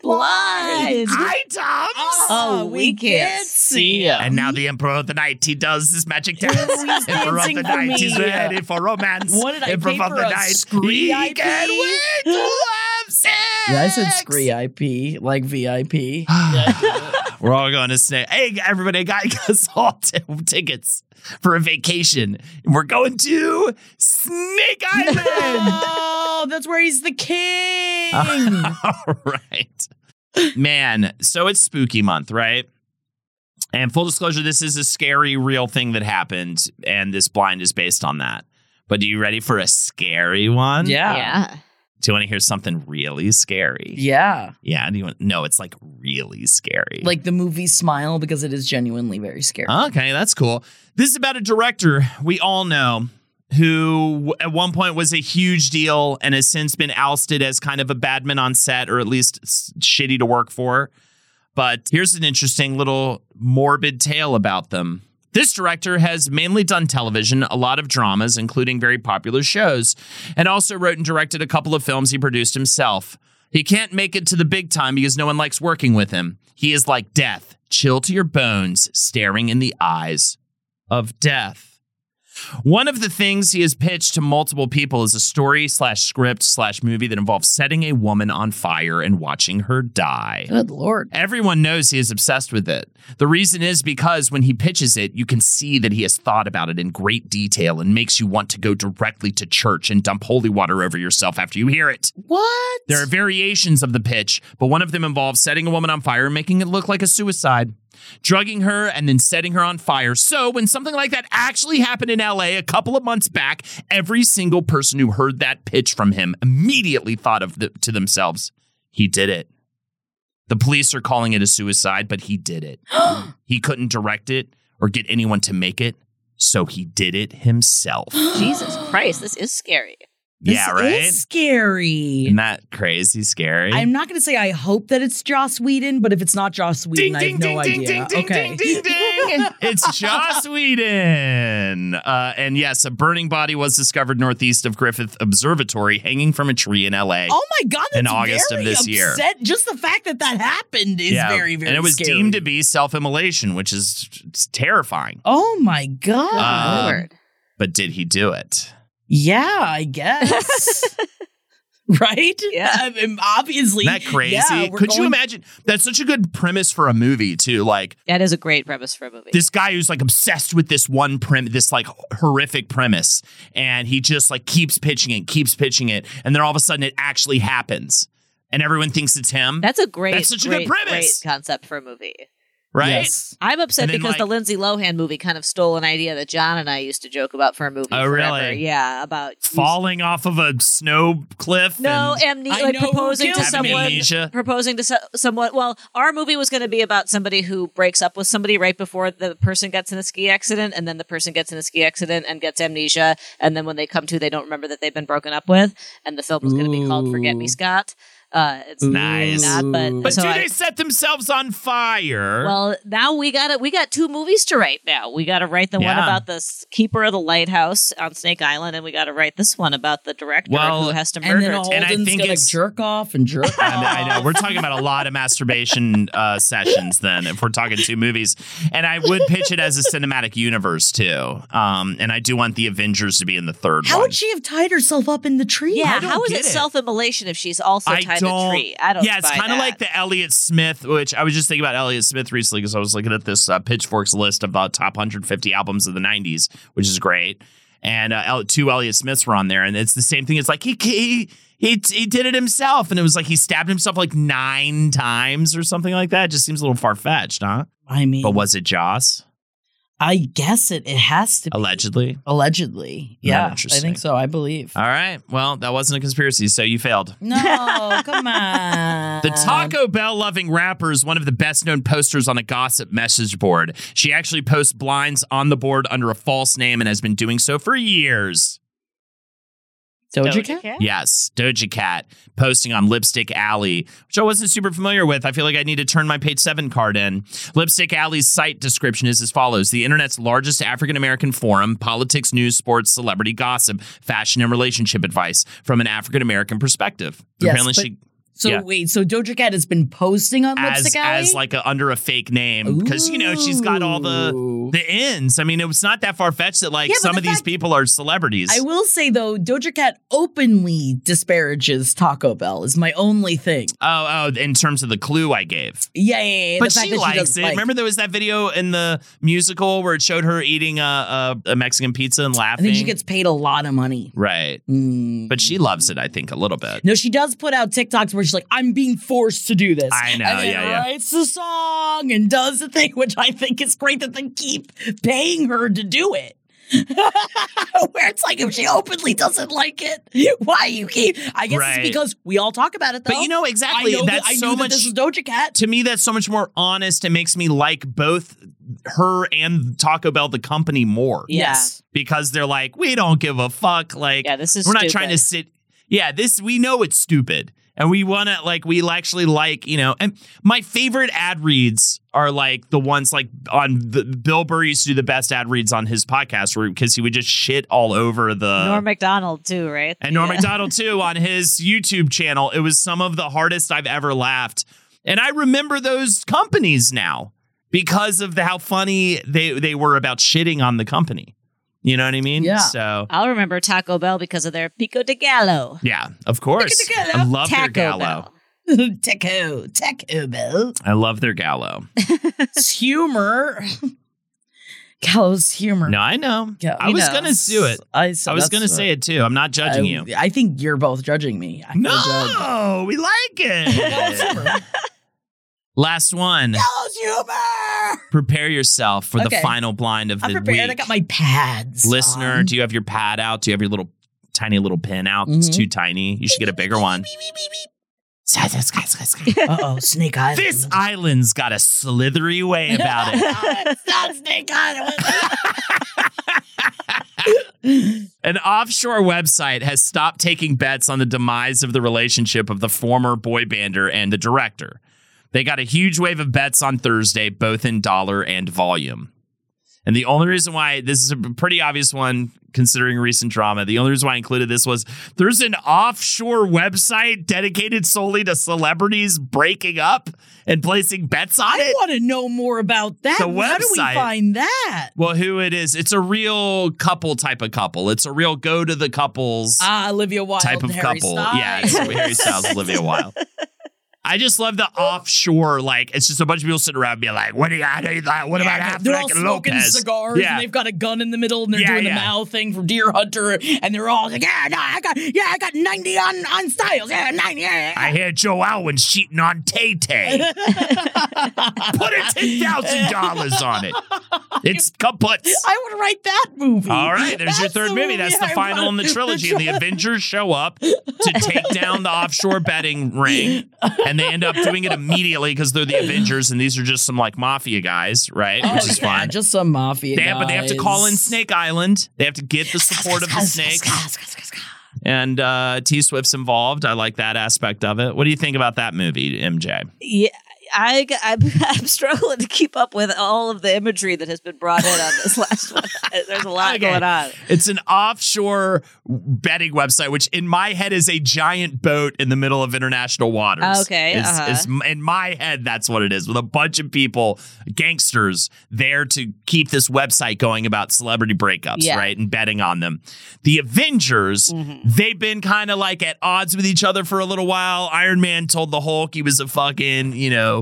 Blind. I, Tom. Oh, oh we can't see him. And now the Emperor of the Night, he does his magic dance. he's Emperor of the for Night, he's ready for romance. What did I Emperor pay of for the a Night, scree he IP? can wait to have sex. Yeah, I said scree IP, like VIP. We're all going to Snake. Hey, everybody, got us all t- tickets for a vacation. And we're going to Snake Island. oh, that's where he's the king. all right. Man, so it's spooky month, right? And full disclosure, this is a scary, real thing that happened, and this blind is based on that. But are you ready for a scary one? yeah. Yeah. Do you want to hear something really scary? Yeah. Yeah. Do you want? No, it's like really scary. Like the movie Smile because it is genuinely very scary. Okay, that's cool. This is about a director we all know who at one point was a huge deal and has since been ousted as kind of a badman on set or at least shitty to work for. But here's an interesting little morbid tale about them. This director has mainly done television, a lot of dramas, including very popular shows, and also wrote and directed a couple of films he produced himself. He can't make it to the big time because no one likes working with him. He is like death, chill to your bones, staring in the eyes of death. One of the things he has pitched to multiple people is a story slash script slash movie that involves setting a woman on fire and watching her die. Good lord. Everyone knows he is obsessed with it. The reason is because when he pitches it, you can see that he has thought about it in great detail and makes you want to go directly to church and dump holy water over yourself after you hear it. What? There are variations of the pitch, but one of them involves setting a woman on fire and making it look like a suicide, drugging her and then setting her on fire. So, when something like that actually happened in LA a couple of months back, every single person who heard that pitch from him immediately thought of the, to themselves, he did it. The police are calling it a suicide, but he did it. he couldn't direct it or get anyone to make it, so he did it himself. Jesus Christ, this is scary. Yeah, This right? is scary. Isn't that crazy scary? I'm not going to say I hope that it's Joss Whedon, but if it's not Joss Whedon, I have no idea. okay. ding, ding, ding. it's Joss Whedon. Uh, and yes, a burning body was discovered northeast of Griffith Observatory, hanging from a tree in LA. Oh my god! That's In August of very this year. Just the fact that that happened is Yeah. very, very. And it was scary. deemed to be self-immolation, which is terrifying. Oh my god! Uh, But did he do it? Yeah, I guess. right? Yeah. I mean, obviously. Isn't that crazy? Yeah, we're Could you imagine? That's such a good premise for a movie, too. Like That is a great premise for a movie. this guy who's like obsessed with this one prim this like horrific premise and he just like keeps pitching it keeps pitching it and then all of a sudden it actually happens and everyone thinks it's him That's a great, That's such a good premise. great concept for a movie. Right Yes. I'm upset And then, because the Lindsay Lohan movie kind of stole an idea that John and I used to joke about for a movie. Oh, forever. really? Yeah, about falling off of a snow cliff No, and amne- like know proposing to someone. amnesia Proposing to so- someone. Well, our movie was going to be about somebody who breaks up with somebody right before the person gets in a ski accident, and then the person gets in a ski accident and gets amnesia, and then when they come to, they don't remember that they've been broken up with, and the film was going to be called "Forget Me, Scott." Uh, it's Nice. not, but, But so do I- they set themselves on fire? well, now we got it. We got two movies to write. Now we got to write the one about the keeper of the lighthouse on Snake Island, and we got to write this one about the director Well, who has to And murder. then Tim. And I Holden's think gonna it's- jerk off and jerk off. I know, I know. We're talking about a lot of masturbation uh, sessions then, if we're talking two movies. And I would pitch it as a cinematic universe too. Um, and I do want the Avengers to be in the third How one. would she have tied herself up in the tree? yeah, how is it, it. self-immolation if she's also I tied don't. to a tree? I don't. Yeah, it's kind of like the Elliott Smith, which I was just thinking about Elliott Smith recently because I was looking at this uh, Pitchfork's list of the top 150 albums of the 90s, which is great. And uh, two Elliott Smiths were on there, and it's the same thing. It's like he he he, he did it himself, and it was like he stabbed himself like nine times or something like that. It just seems a little far fetched, huh? I mean, But was it Joss? I guess it. It has to be. Allegedly. Allegedly. Yeah, I think so. I believe. All right. Well, that wasn't a conspiracy, so you failed. No, come on. The Taco Bell loving rapper is one of the best known posters on a gossip message board. She actually posts blinds on the board under a false name and has been doing so for years. Doja, Doja Cat? Cat? Yes, Doja Cat posting on Lipstick Alley, which I wasn't super familiar with. I feel like I need to turn my page seven card in. Lipstick Alley's site description is as follows The internet's largest African American forum, politics, news, sports, celebrity gossip, fashion, and relationship advice from an African American perspective. Yes, Apparently, but- she So Yeah. wait, so Doja Cat has been posting on as Lipstick Alley? as like a, under a fake name because you know she's got all the the ins. I mean, it was not that far fetched that like Yeah, some the of these people are celebrities. I will say though, Doja Cat openly disparages Taco Bell. Is my only thing. oh, oh, in terms of the clue I gave. Yeah, yeah, yeah. But fact she likes doesn't it. like- Remember, there was that video in the musical where it showed her eating a, a, a Mexican pizza and laughing. I think she gets paid a lot of money. right, Mm. but she loves it. I think a little bit. No, she does put out TikToks where she's like, "I'm being forced to do this." I know, and then yeah, yeah. Writes the song and does the thing, which I think is great that they keep paying her to do it. where it's like if she openly doesn't like it, why you keep? I guess Right. it's because we all talk about it. Though. But you know exactly. I know that's that, I so knew much. that this is Doja Cat. to me, that's so much more honest and makes me like both her and Taco Bell, the company, more. Yes. because they're like, we don't give a fuck. Like, Yeah, this is we're not stupid. trying to sit. Yeah, this we know it's stupid, and we want to like we actually like you know. And my favorite ad reads are like the ones like on the Bill Burr used to do the best ad reads on his podcast, where because he would just shit all over the Norm Macdonald too, right? and Norm Yeah. Macdonald too on his YouTube channel. It was some of the hardest I've ever laughed, and I remember those companies now because of the, how funny they they were about shitting on the company. You know what I mean? Yeah. So I'll remember Taco Bell because of their pico de gallo. yeah, of course. Look at the gallo. I love their gallo. Bell. Taco, Taco Bell. I love their gallo. It's humor. Gallows humor. No, I know. Yeah, I was know. gonna do it. I, so I was gonna say it too. I'm not judging I, you. I think you're both judging me. I. No, we like it. Last one. Gallows humor. Prepare yourself for the final blind of I'm the prepared. week. I got my pads. Listener, on. do you have your pad out? Do you have your little tiny little pin out? It's Mhm. too tiny. You should get a bigger one. Sky, sky, sky, sky. Uh oh, Snake Island. this island's got a slithery way about it. it's not Snake Island. An offshore website has stopped taking bets on the demise of the relationship of the former boy bander and the director. They got a huge wave of bets on Thursday, both in dollar and volume. And the only reason why this is a pretty obvious one, considering recent drama, the only reason why I included this was there's an offshore website dedicated solely to celebrities breaking up and placing bets on I it. I want to know more about that. The How do we find that? Well, who it is? It's a real couple type of couple. It's a real go to the couples Ah, Olivia Wilde, type of Harry couple. Styles. Yeah, Harry Styles, Olivia Wilde. I just love the offshore, like it's just a bunch of people sitting around being like, "What do you? How do you like? What about Affleck They're all and smoking Lopez?" cigars Yeah. and they've got a gun in the middle and they're Yeah, doing yeah. the mouth thing from Deer Hunter and they're all like, yeah, no, I got, yeah, I got 90 on, on Styles. Yeah, 90, yeah, yeah. I hear Joe Alwyn's cheating on Tay Tay. Put a ten thousand dollars on it. It's kaput. I would write that movie. All right, there's your third the movie. That's the I final in the trilogy. And the Avengers show up to take down the offshore betting ring, and they end up doing it immediately because they're the Avengers, and these are just some like mafia guys, right? Oh, Which is yeah, fun. Just some mafia They have, but they have to call in. Snake Island. They have to get the support of the snake. and uh, T Swift's involved. I like that aspect of it. What do you think about that movie, MJ? Yeah. I, I'm, I'm struggling to keep up with all of the imagery that has been brought in on this last one. There's a lot Okay. going on. It's an offshore betting website, which in my head is a giant boat in the middle of international waters. Okay, Is- uh-huh. is- in my head, that's what it is, with a bunch of people, gangsters, there to keep this website going about celebrity breakups, Yeah. right? And betting on them. The Avengers, Mm-hmm. they've been kind of like at odds with each other for a little while. Iron Man told the Hulk he was a fucking, you know,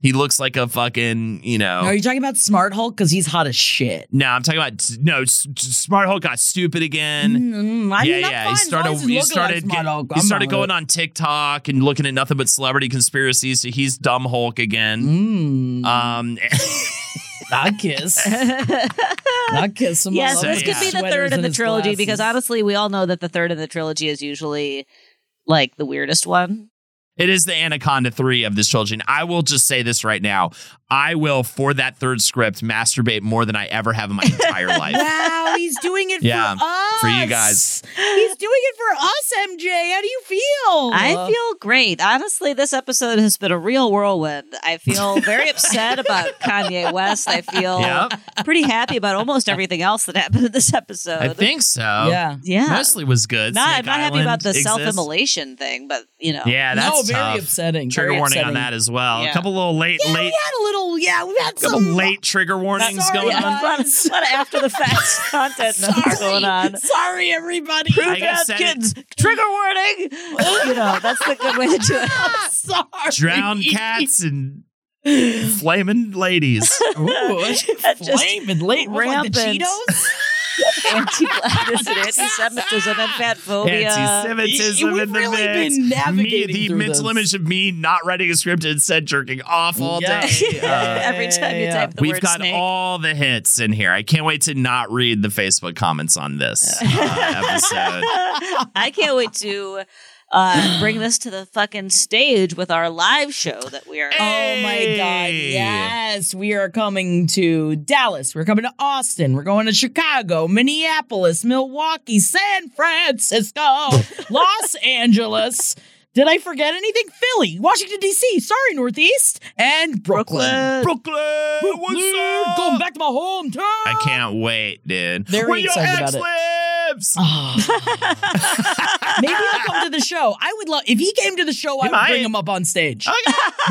he looks like a fucking, you know. Are you talking about Smart Hulk? Because he's hot as shit. no, I'm talking about no. S- S- Smart Hulk got stupid again. Mm, I'm yeah, not yeah. fine He started. long as he's He started. like Smart get- Hulk. he started going on TikTok and looking at nothing but celebrity conspiracies. So he's dumb Hulk again. Mm, Um, I kiss. I kiss some. Yes, this could be the third in the his trilogy because honestly, we all know that the third in the trilogy is usually like the weirdest one. It is the Anaconda three of this trilogy. And I will just say this right now: I will, for that third script, masturbate more than I ever have in my entire life. Wow, he's doing it Yeah, for us. for you guys. He's doing it for us, MJ. How do you feel? I feel great. Honestly, this episode has been a real whirlwind. I feel very upset about Kanye West. I feel Yep. pretty happy about almost everything else that happened in this episode. I think so. Yeah. yeah. mostly was good. Not, I'm not happy about the self-immolation thing, but you know. Yeah, that's no, very upsetting. Trigger very warning on that as well. Yeah. A couple little late, Yeah, late, we had a little. Yeah, we had couple some late trigger warnings Sorry, going on. a lot, of, a lot of after the fact content notes going on. Sorry, everybody. I Prove guess that, it- kids. Trigger warning. you know, that's the good way to do it. Sorry. Drowned cats and flaming ladies. Ooh, flaming late. What, like the. Cheetos. Anti-blackness and anti-Semitism and fatphobia. Anti-Semitism We've in the really mix. been Me, the through mental this. image of me not writing a script and instead jerking off all Yeah. day. Uh, Every time you Yeah. type the We've word got snake. all the hits in here. I can't wait to not read the Facebook comments on this uh, episode. I can't wait to uh, bring this to the fucking stage with our live show that we are. Oh my God. Yes. We are coming to Dallas. We're coming to Austin. We're going to Chicago, Minneapolis, Milwaukee, San Francisco, Los Angeles. Did I forget anything? Philly, Washington, D.C., sorry, Northeast, and Brooklyn. Brooklyn, what's Brooklyn, up? Going back to my hometown. I can't wait, dude. Very Where your excited ex about lives. Maybe he'll come to the show. I would love if he came to the show. I would might. bring him up on stage.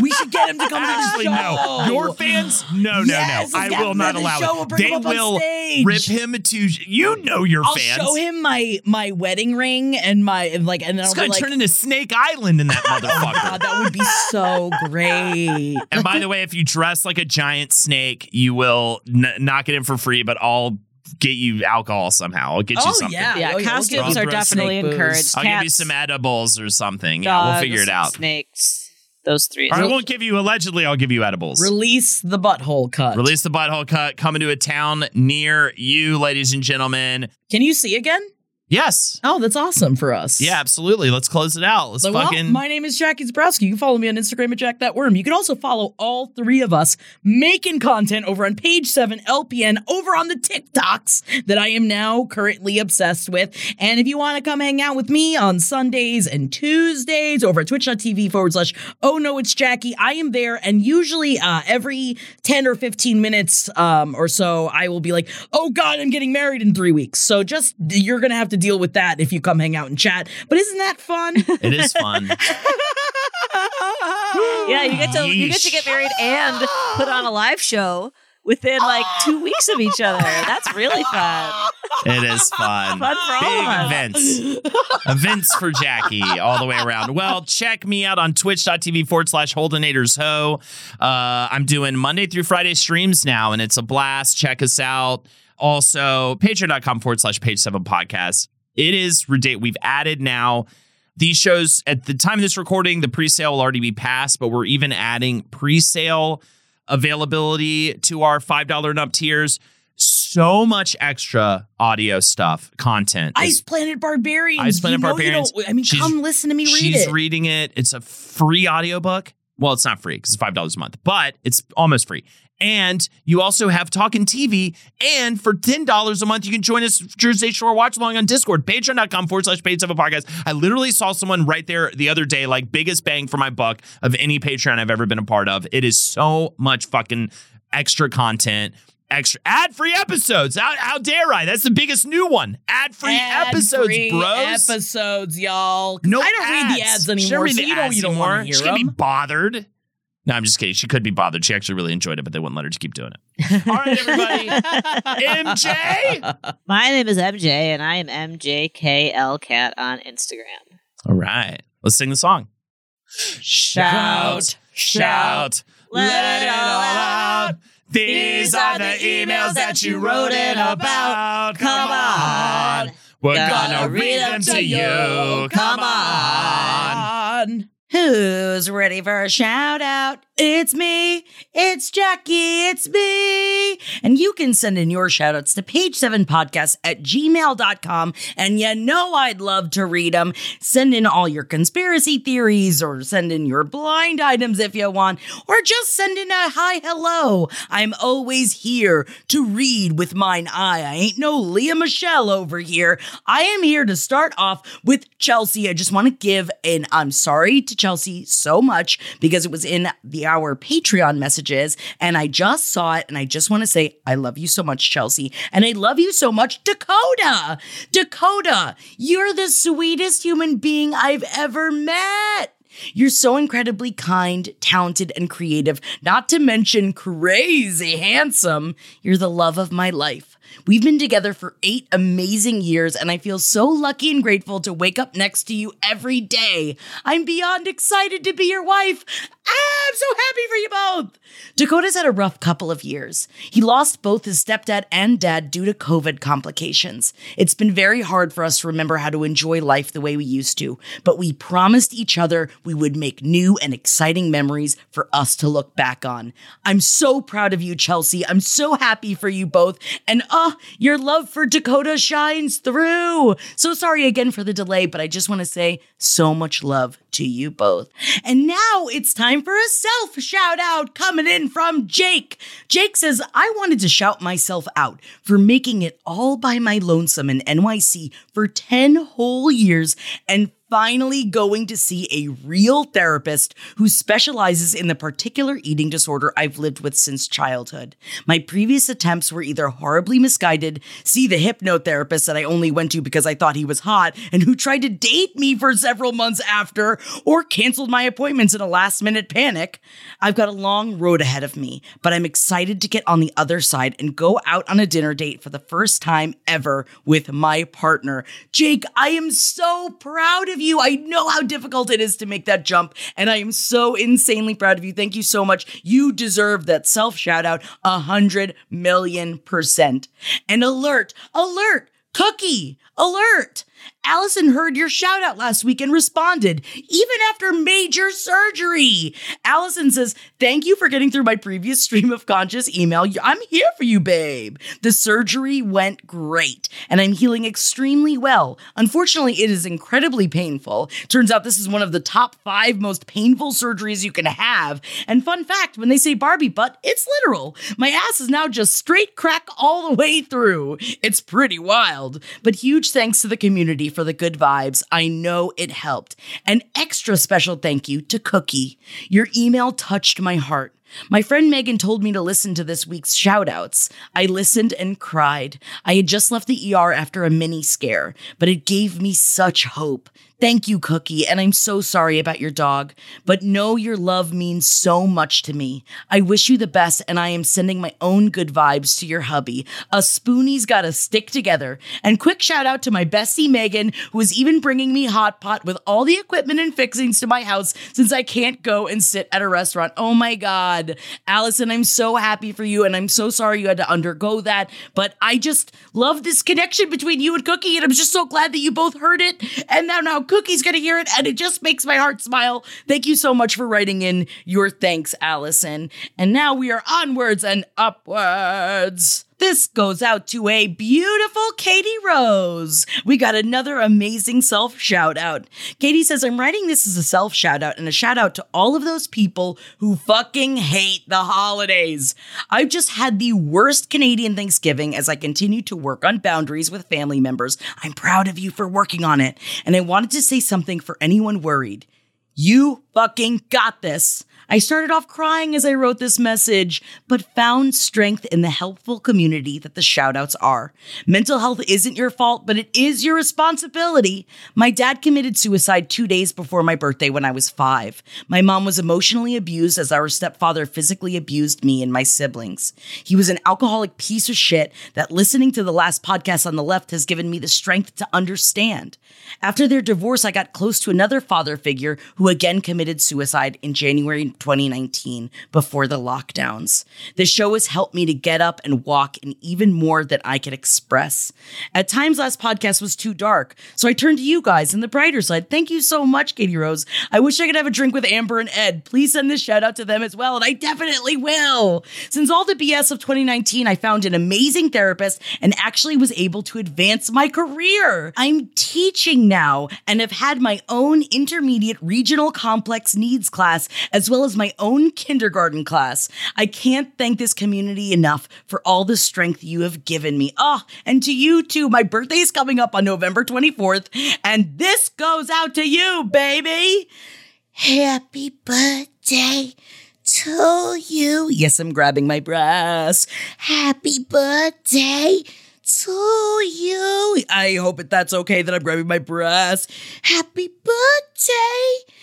We should get him to come to the show. no. Your fans? No, no, Yes, no. I will not the allow show. it. We'll bring they him up on will stage. rip him to. You know your I'll fans. show him my my wedding ring and my and like and then It's I'll gonna be like, turn into Snake Island in that oh motherfucker. God, that would be so great. and by the way, if you dress like a giant snake, you will n- not get in for free, but I'll get you alcohol somehow. I'll get you Oh something. yeah, yeah, Oh, costumes get are definitely snake booze. encouraged. I'll give you some edibles or something. yeah, we'll figure it out. Snakes, those three. Or I won't give you allegedly. I'll give you edibles. Release the butthole cut. Release the butthole cut coming to a town near you, ladies and gentlemen. Can you see again? Yes. Oh, that's awesome for us. Yeah, absolutely. Let's close it out. Let's So, well, fucking. my name is Jackie Zebrowski. You can follow me on Instagram at Jack That Worm. You can also follow all three of us making content over on page seven LPN over on the TikToks that I am now currently obsessed with. And if you want to come hang out with me on Sundays and Tuesdays over at twitch.tv forward slash oh no it's Jackie, I am there. And usually uh, every 10 or 15 minutes um, or so, I will be like, oh God, I'm getting married in three weeks. So just you're gonna have to deal with that if you come hang out and chat. But isn't that fun? it is fun. Yeah, you get to you get to get married and put on a live show within like two weeks of each other. That's really fun. It is fun. Fun for all Big of us. events. events for Jackie all the way around. Well, check me out on twitch.tv forward slash Holdenators Ho. Uh, I'm doing Monday through Friday streams now, and it's a blast. Check us out. Also, patreon.com forward slash page seven podcast. It is ridiculous. We've added now these shows at the time of this recording, the pre-sale will already be passed, but we're even adding pre-sale availability to our $5 and up tiers. So much extra audio stuff, content. Ice Planet Barbarians. Ice Planet you know Barbarians. I mean, She's- come listen to me read She's it. reading it. It's a free audiobook. Well, it's not free because it's $5 a month, but it's almost free. And you also have Talking TV. And for $10 a month, you can join us Jersey Shore Watch Along on Discord, patreon.com forward slash page seven podcast. I literally saw someone right there the other day, like biggest bang for my buck of any Patreon I've ever been a part of. It is so much fucking extra content. Extra ad free episodes. How, how dare I? That's the biggest new one. Ad free episodes, bros. Episodes, y'all. No I don't read the ads anymore, so you don't, ads you don't want to hear She can't be bothered. No, I'm just kidding. She could be bothered. She actually really enjoyed it, but they wouldn't let her just keep doing it. All right, everybody. MJ. My name is MJ, and I am MJKLCat on Instagram. All right. Let's sing the song. Shout, shout, let it all out. These are the emails that you wrote in about. Come on. We're Gonna gonna read them to you. Come on. Who's ready for a shout out? It's me. It's Jackie. It's me. And you can send in your shout outs to page7podcast at gmail.com. And you know I'd love to read them. Send in all your conspiracy theories or send in your blind items if you want, or just send in a hi hello. I'm always here to read with mine eye. I ain't no Lea Michele over here. I am here to start off with Chelsea. I just want to give an I'm sorry to Chelsea so much because it was in the our Patreon messages and I just saw it and I just want to say I love you so much Chelsea and I love you so much Dakota. Dakota, you're the sweetest human being I've ever met. You're so incredibly kind, talented, and creative, not to mention crazy handsome. You're the love of my life. We've been together for eight amazing years, and I feel so lucky and grateful to wake up next to you every day. I'm beyond excited to be your wife. I'm so happy for you both. Dakota's had a rough couple of years. He lost both his stepdad and dad due to COVID complications. It's been very hard for us to remember how to enjoy life the way we used to, but we promised each other we would make new and exciting memories for us to look back on. I'm so proud of you, Chelsea. I'm so happy for you both. And uh, your love for Dakota shines through. So sorry again for the delay, but I just want to say so much love to you both. And now it's time for a self shout out coming in from Jake. Jake says, I wanted to shout myself out for making it all by my lonesome in NYC for 10 whole years and finally going to see a real therapist who specializes in the particular eating disorder I've lived with since childhood. My previous attempts were either horribly misguided, see the hypnotherapist that I only went to because I thought he was hot and who tried to date me for several months after, or canceled my appointments in a last minute panic. I've got a long road ahead of me, but I'm excited to get on the other side and go out on a dinner date for the first time ever with my partner. Jake, I am so proud of you. I know how difficult it is to make that jump, and I am so insanely proud of you. Thank you so much. You deserve that self shout out a hundred million percent. And alert, alert, cookie, alert. Allison heard your shout out last week and responded, even after major surgery. Allison says, Thank you for getting through my previous stream of conscious email. I'm here for you, babe. The surgery went great, and I'm healing extremely well. Unfortunately, it is incredibly painful. Turns out this is one of the top five most painful surgeries you can have. And fun fact when they say Barbie butt, it's literal. My ass is now just straight crack all the way through. It's pretty wild. But huge thanks to the community for the good vibes. I know it helped. An extra special thank you to Cookie. Your email touched my heart. My friend Megan told me to listen to this week's shoutouts. I listened and cried. I had just left the ER after a mini scare, but it gave me such hope. Thank you, Cookie, and I'm so sorry about your dog, but know your love means so much to me. I wish you the best, and I am sending my own good vibes to your hubby. A spoonie's gotta stick together. And quick shout out to my bestie Megan, who is even bringing me hot pot with all the equipment and fixings to my house since I can't go and sit at a restaurant. Oh my God. Allison, I'm so happy for you, and I'm so sorry you had to undergo that, but I just love this connection between you and Cookie, and I'm just so glad that you both heard it. And now, now Cookie's gonna hear it, and it just makes my heart smile. Thank you so much for writing in your thanks, Allison. And now we are onwards and upwards. This goes out to a beautiful Katie Rose. We got another amazing self shout out. Katie says, I'm writing this as a self shout out and a shout out to all of those people who fucking hate the holidays. I've just had the worst Canadian Thanksgiving as I continue to work on boundaries with family members. I'm proud of you for working on it. And I wanted to say something for anyone worried. You fucking got this. I started off crying as I wrote this message, but found strength in the helpful community that the shoutouts are. Mental health isn't your fault, but it is your responsibility. My dad committed suicide two days before my birthday when I was five. My mom was emotionally abused as our stepfather physically abused me and my siblings. He was an alcoholic piece of shit that listening to the last podcast on the left has given me the strength to understand. After their divorce, I got close to another father figure who again committed suicide in January 2019 before the lockdowns. The show has helped me to get up and walk in even more than I could express. At times, last podcast was too dark, so I turned to you guys in the brighter side. Thank you so much, Katie Rose. I wish I could have a drink with Amber and Ed. Please send this shout out to them as well, and I definitely will. Since all the BS of 2019, I found an amazing therapist and actually was able to advance my career. I'm teaching now and have had my own intermediate regional complex needs class as well as my own kindergarten class. I can't thank this community enough for all the strength you have given me. Ah, oh, and to you too. My birthday is coming up on November 24th, and this goes out to you, baby. Happy birthday to you. Yes, I'm grabbing my breast. Happy birthday to you. I hope that that's okay that I'm grabbing my breast. Happy birthday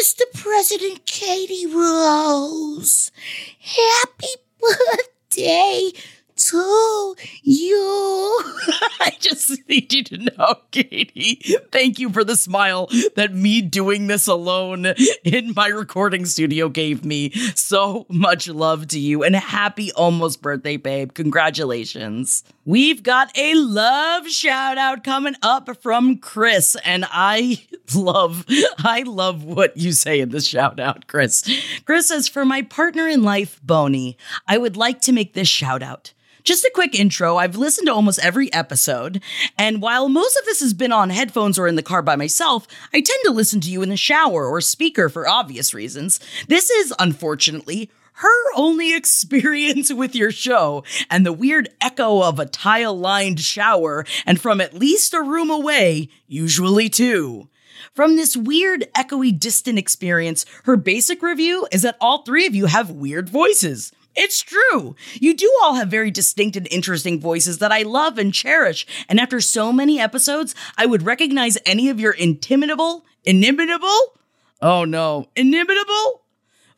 Mr. President Katie Rose. Happy birthday to you. I just need you to know, Katie, thank you for the smile that me doing this alone in my recording studio gave me. So much love to you and happy almost birthday, babe. Congratulations. We've got a love shout out coming up from Chris, and I love, I love what you say in this shout out, Chris. Chris says, For my partner in life, Boney, I would like to make this shout out. Just a quick intro. I've listened to almost every episode, and while most of this has been on headphones or in the car by myself, I tend to listen to you in the shower or speaker for obvious reasons. This is, unfortunately, her only experience with your show and the weird echo of a tile lined shower and from at least a room away, usually two. From this weird, echoey, distant experience, her basic review is that all three of you have weird voices. It's true. You do all have very distinct and interesting voices that I love and cherish. And after so many episodes, I would recognize any of your intimidable, inimitable, oh no, inimitable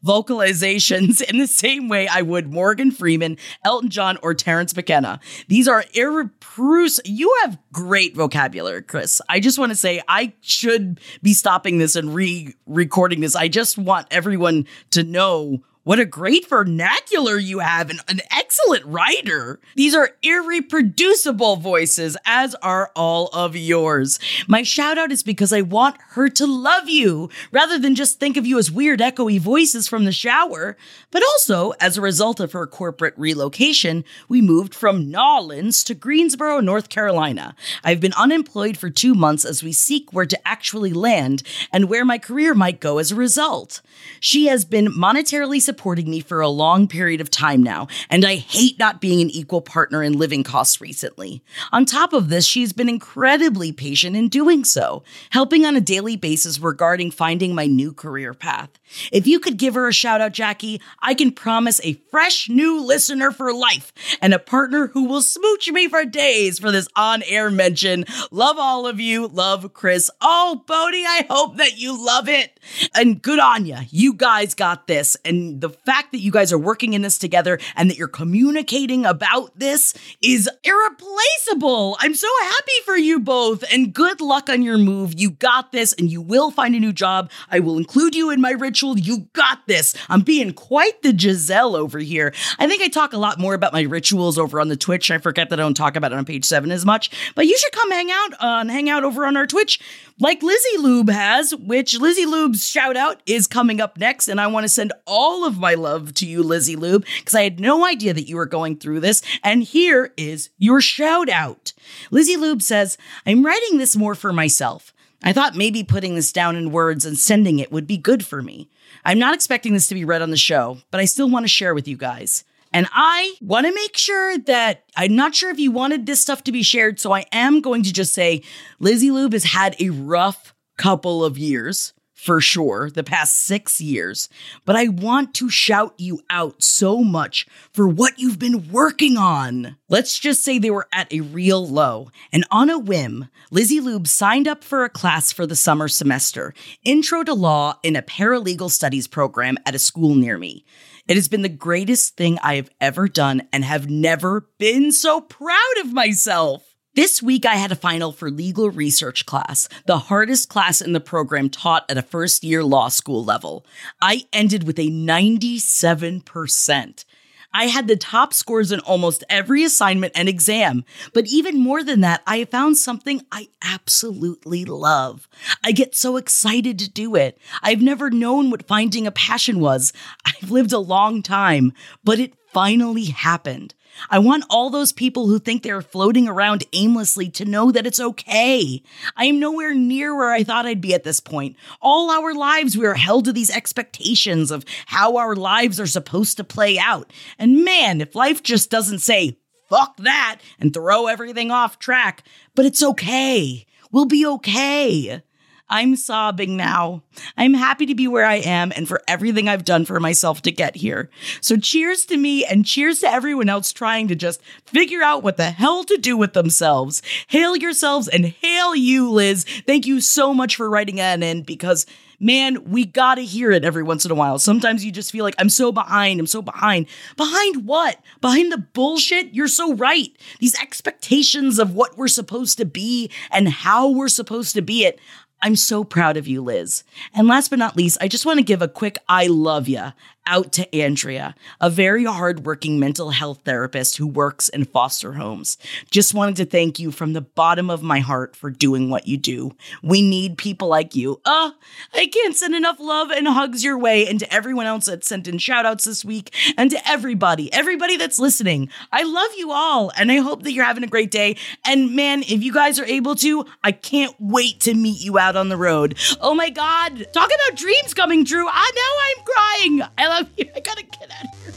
vocalizations in the same way I would Morgan Freeman, Elton John, or Terence McKenna. These are irrepressible. You have great vocabulary, Chris. I just want to say I should be stopping this and re recording this. I just want everyone to know what a great vernacular you have and an excellent writer. These are irreproducible voices, as are all of yours. My shout out is because I want her to love you rather than just think of you as weird, echoey voices from the shower. But also, as a result of her corporate relocation, we moved from Nolens to Greensboro, North Carolina. I've been unemployed for two months as we seek where to actually land and where my career might go as a result. She has been monetarily supporting me for a long period of time now, and I hate not being an equal partner in living costs recently. On top of this, she's been incredibly patient in doing so, helping on a daily basis regarding finding my new career path. If you could give her a shout out, Jackie, I can promise a fresh new listener for life and a partner who will smooch me for days for this on air mention. Love all of you. Love Chris. Oh, Bodie, I hope that you love it. And good on you. You guys got this. And the fact that you guys are working in this together and that you're communicating about this is irreplaceable. I'm so happy for you both. And good luck on your move. You got this and you will find a new job. I will include you in my ritual You got this. I'm being quite the Gisele over here. I think I talk a lot more about my rituals over on the Twitch. I forget that I don't talk about it on page seven as much, but you should come hang out uh, and hang out over on our Twitch like Lizzie Lube has, which Lizzie Lube's shout out is coming up next. And I want to send all of my love to you, Lizzie Lube, because I had no idea that you were going through this. And here is your shout out. Lizzie Lube says, I'm writing this more for myself. I thought maybe putting this down in words and sending it would be good for me. I'm not expecting this to be read on the show, but I still want to share with you guys. And I want to make sure that I'm not sure if you wanted this stuff to be shared, so I am going to just say Lizzie Lube has had a rough couple of years for sure, the past six years, but I want to shout you out so much for what you've been working on. Let's just say they were at a real low, and on a whim, Lizzie Lube signed up for a class for the summer semester Intro to Law in a paralegal studies program at a school near me. It has been the greatest thing I have ever done and have never been so proud of myself. This week, I had a final for legal research class, the hardest class in the program taught at a first year law school level. I ended with a 97%. I had the top scores in almost every assignment and exam. But even more than that, I found something I absolutely love. I get so excited to do it. I've never known what finding a passion was. I've lived a long time, but it finally happened. I want all those people who think they're floating around aimlessly to know that it's okay. I am nowhere near where I thought I'd be at this point. All our lives, we are held to these expectations of how our lives are supposed to play out. And man, if life just doesn't say, fuck that, and throw everything off track, but it's okay. We'll be okay. I'm sobbing now. I'm happy to be where I am and for everything I've done for myself to get here. So cheers to me and cheers to everyone else trying to just figure out what the hell to do with themselves. Hail yourselves and hail you, Liz. Thank you so much for writing in because man, we gotta hear it every once in a while. Sometimes you just feel like, I'm so behind, I'm so behind. Behind what? Behind the bullshit? You're so right. These expectations of what we're supposed to be and how we're supposed to be it. I'm so proud of you, Liz. And last but not least, I just want to give a quick I love ya out to Andrea, a very hardworking mental health therapist who works in foster homes. Just wanted to thank you from the bottom of my heart for doing what you do. We need people like you. Uh, I can't send enough love and hugs your way, and to everyone else that sent in shout outs this week, and to everybody, everybody that's listening. I love you all, and I hope that you're having a great day. And man, if you guys are able to, I can't wait to meet you out on the road. Oh my God, talk about dreams coming true. I know I'm crying. I love you. I gotta get out of here.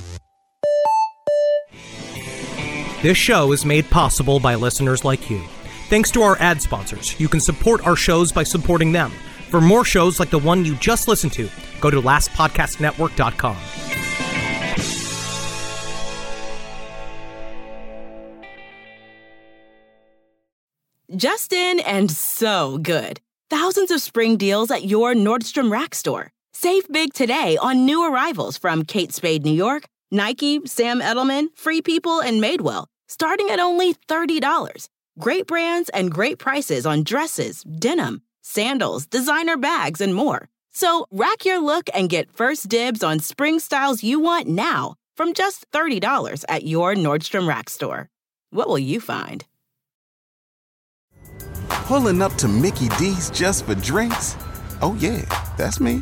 This show is made possible by listeners like you. Thanks to our ad sponsors, you can support our shows by supporting them. For more shows like the one you just listened to, go to lastpodcastnetwork.com. Justin and so good. Thousands of spring deals at your Nordstrom Rack store. Save big today on new arrivals from Kate Spade New York, Nike, Sam Edelman, Free People, and Madewell, starting at only $30. Great brands and great prices on dresses, denim, sandals, designer bags, and more. So rack your look and get first dibs on spring styles you want now from just $30 at your Nordstrom Rack store. What will you find? Pulling up to Mickey D's just for drinks? Oh, yeah, that's me.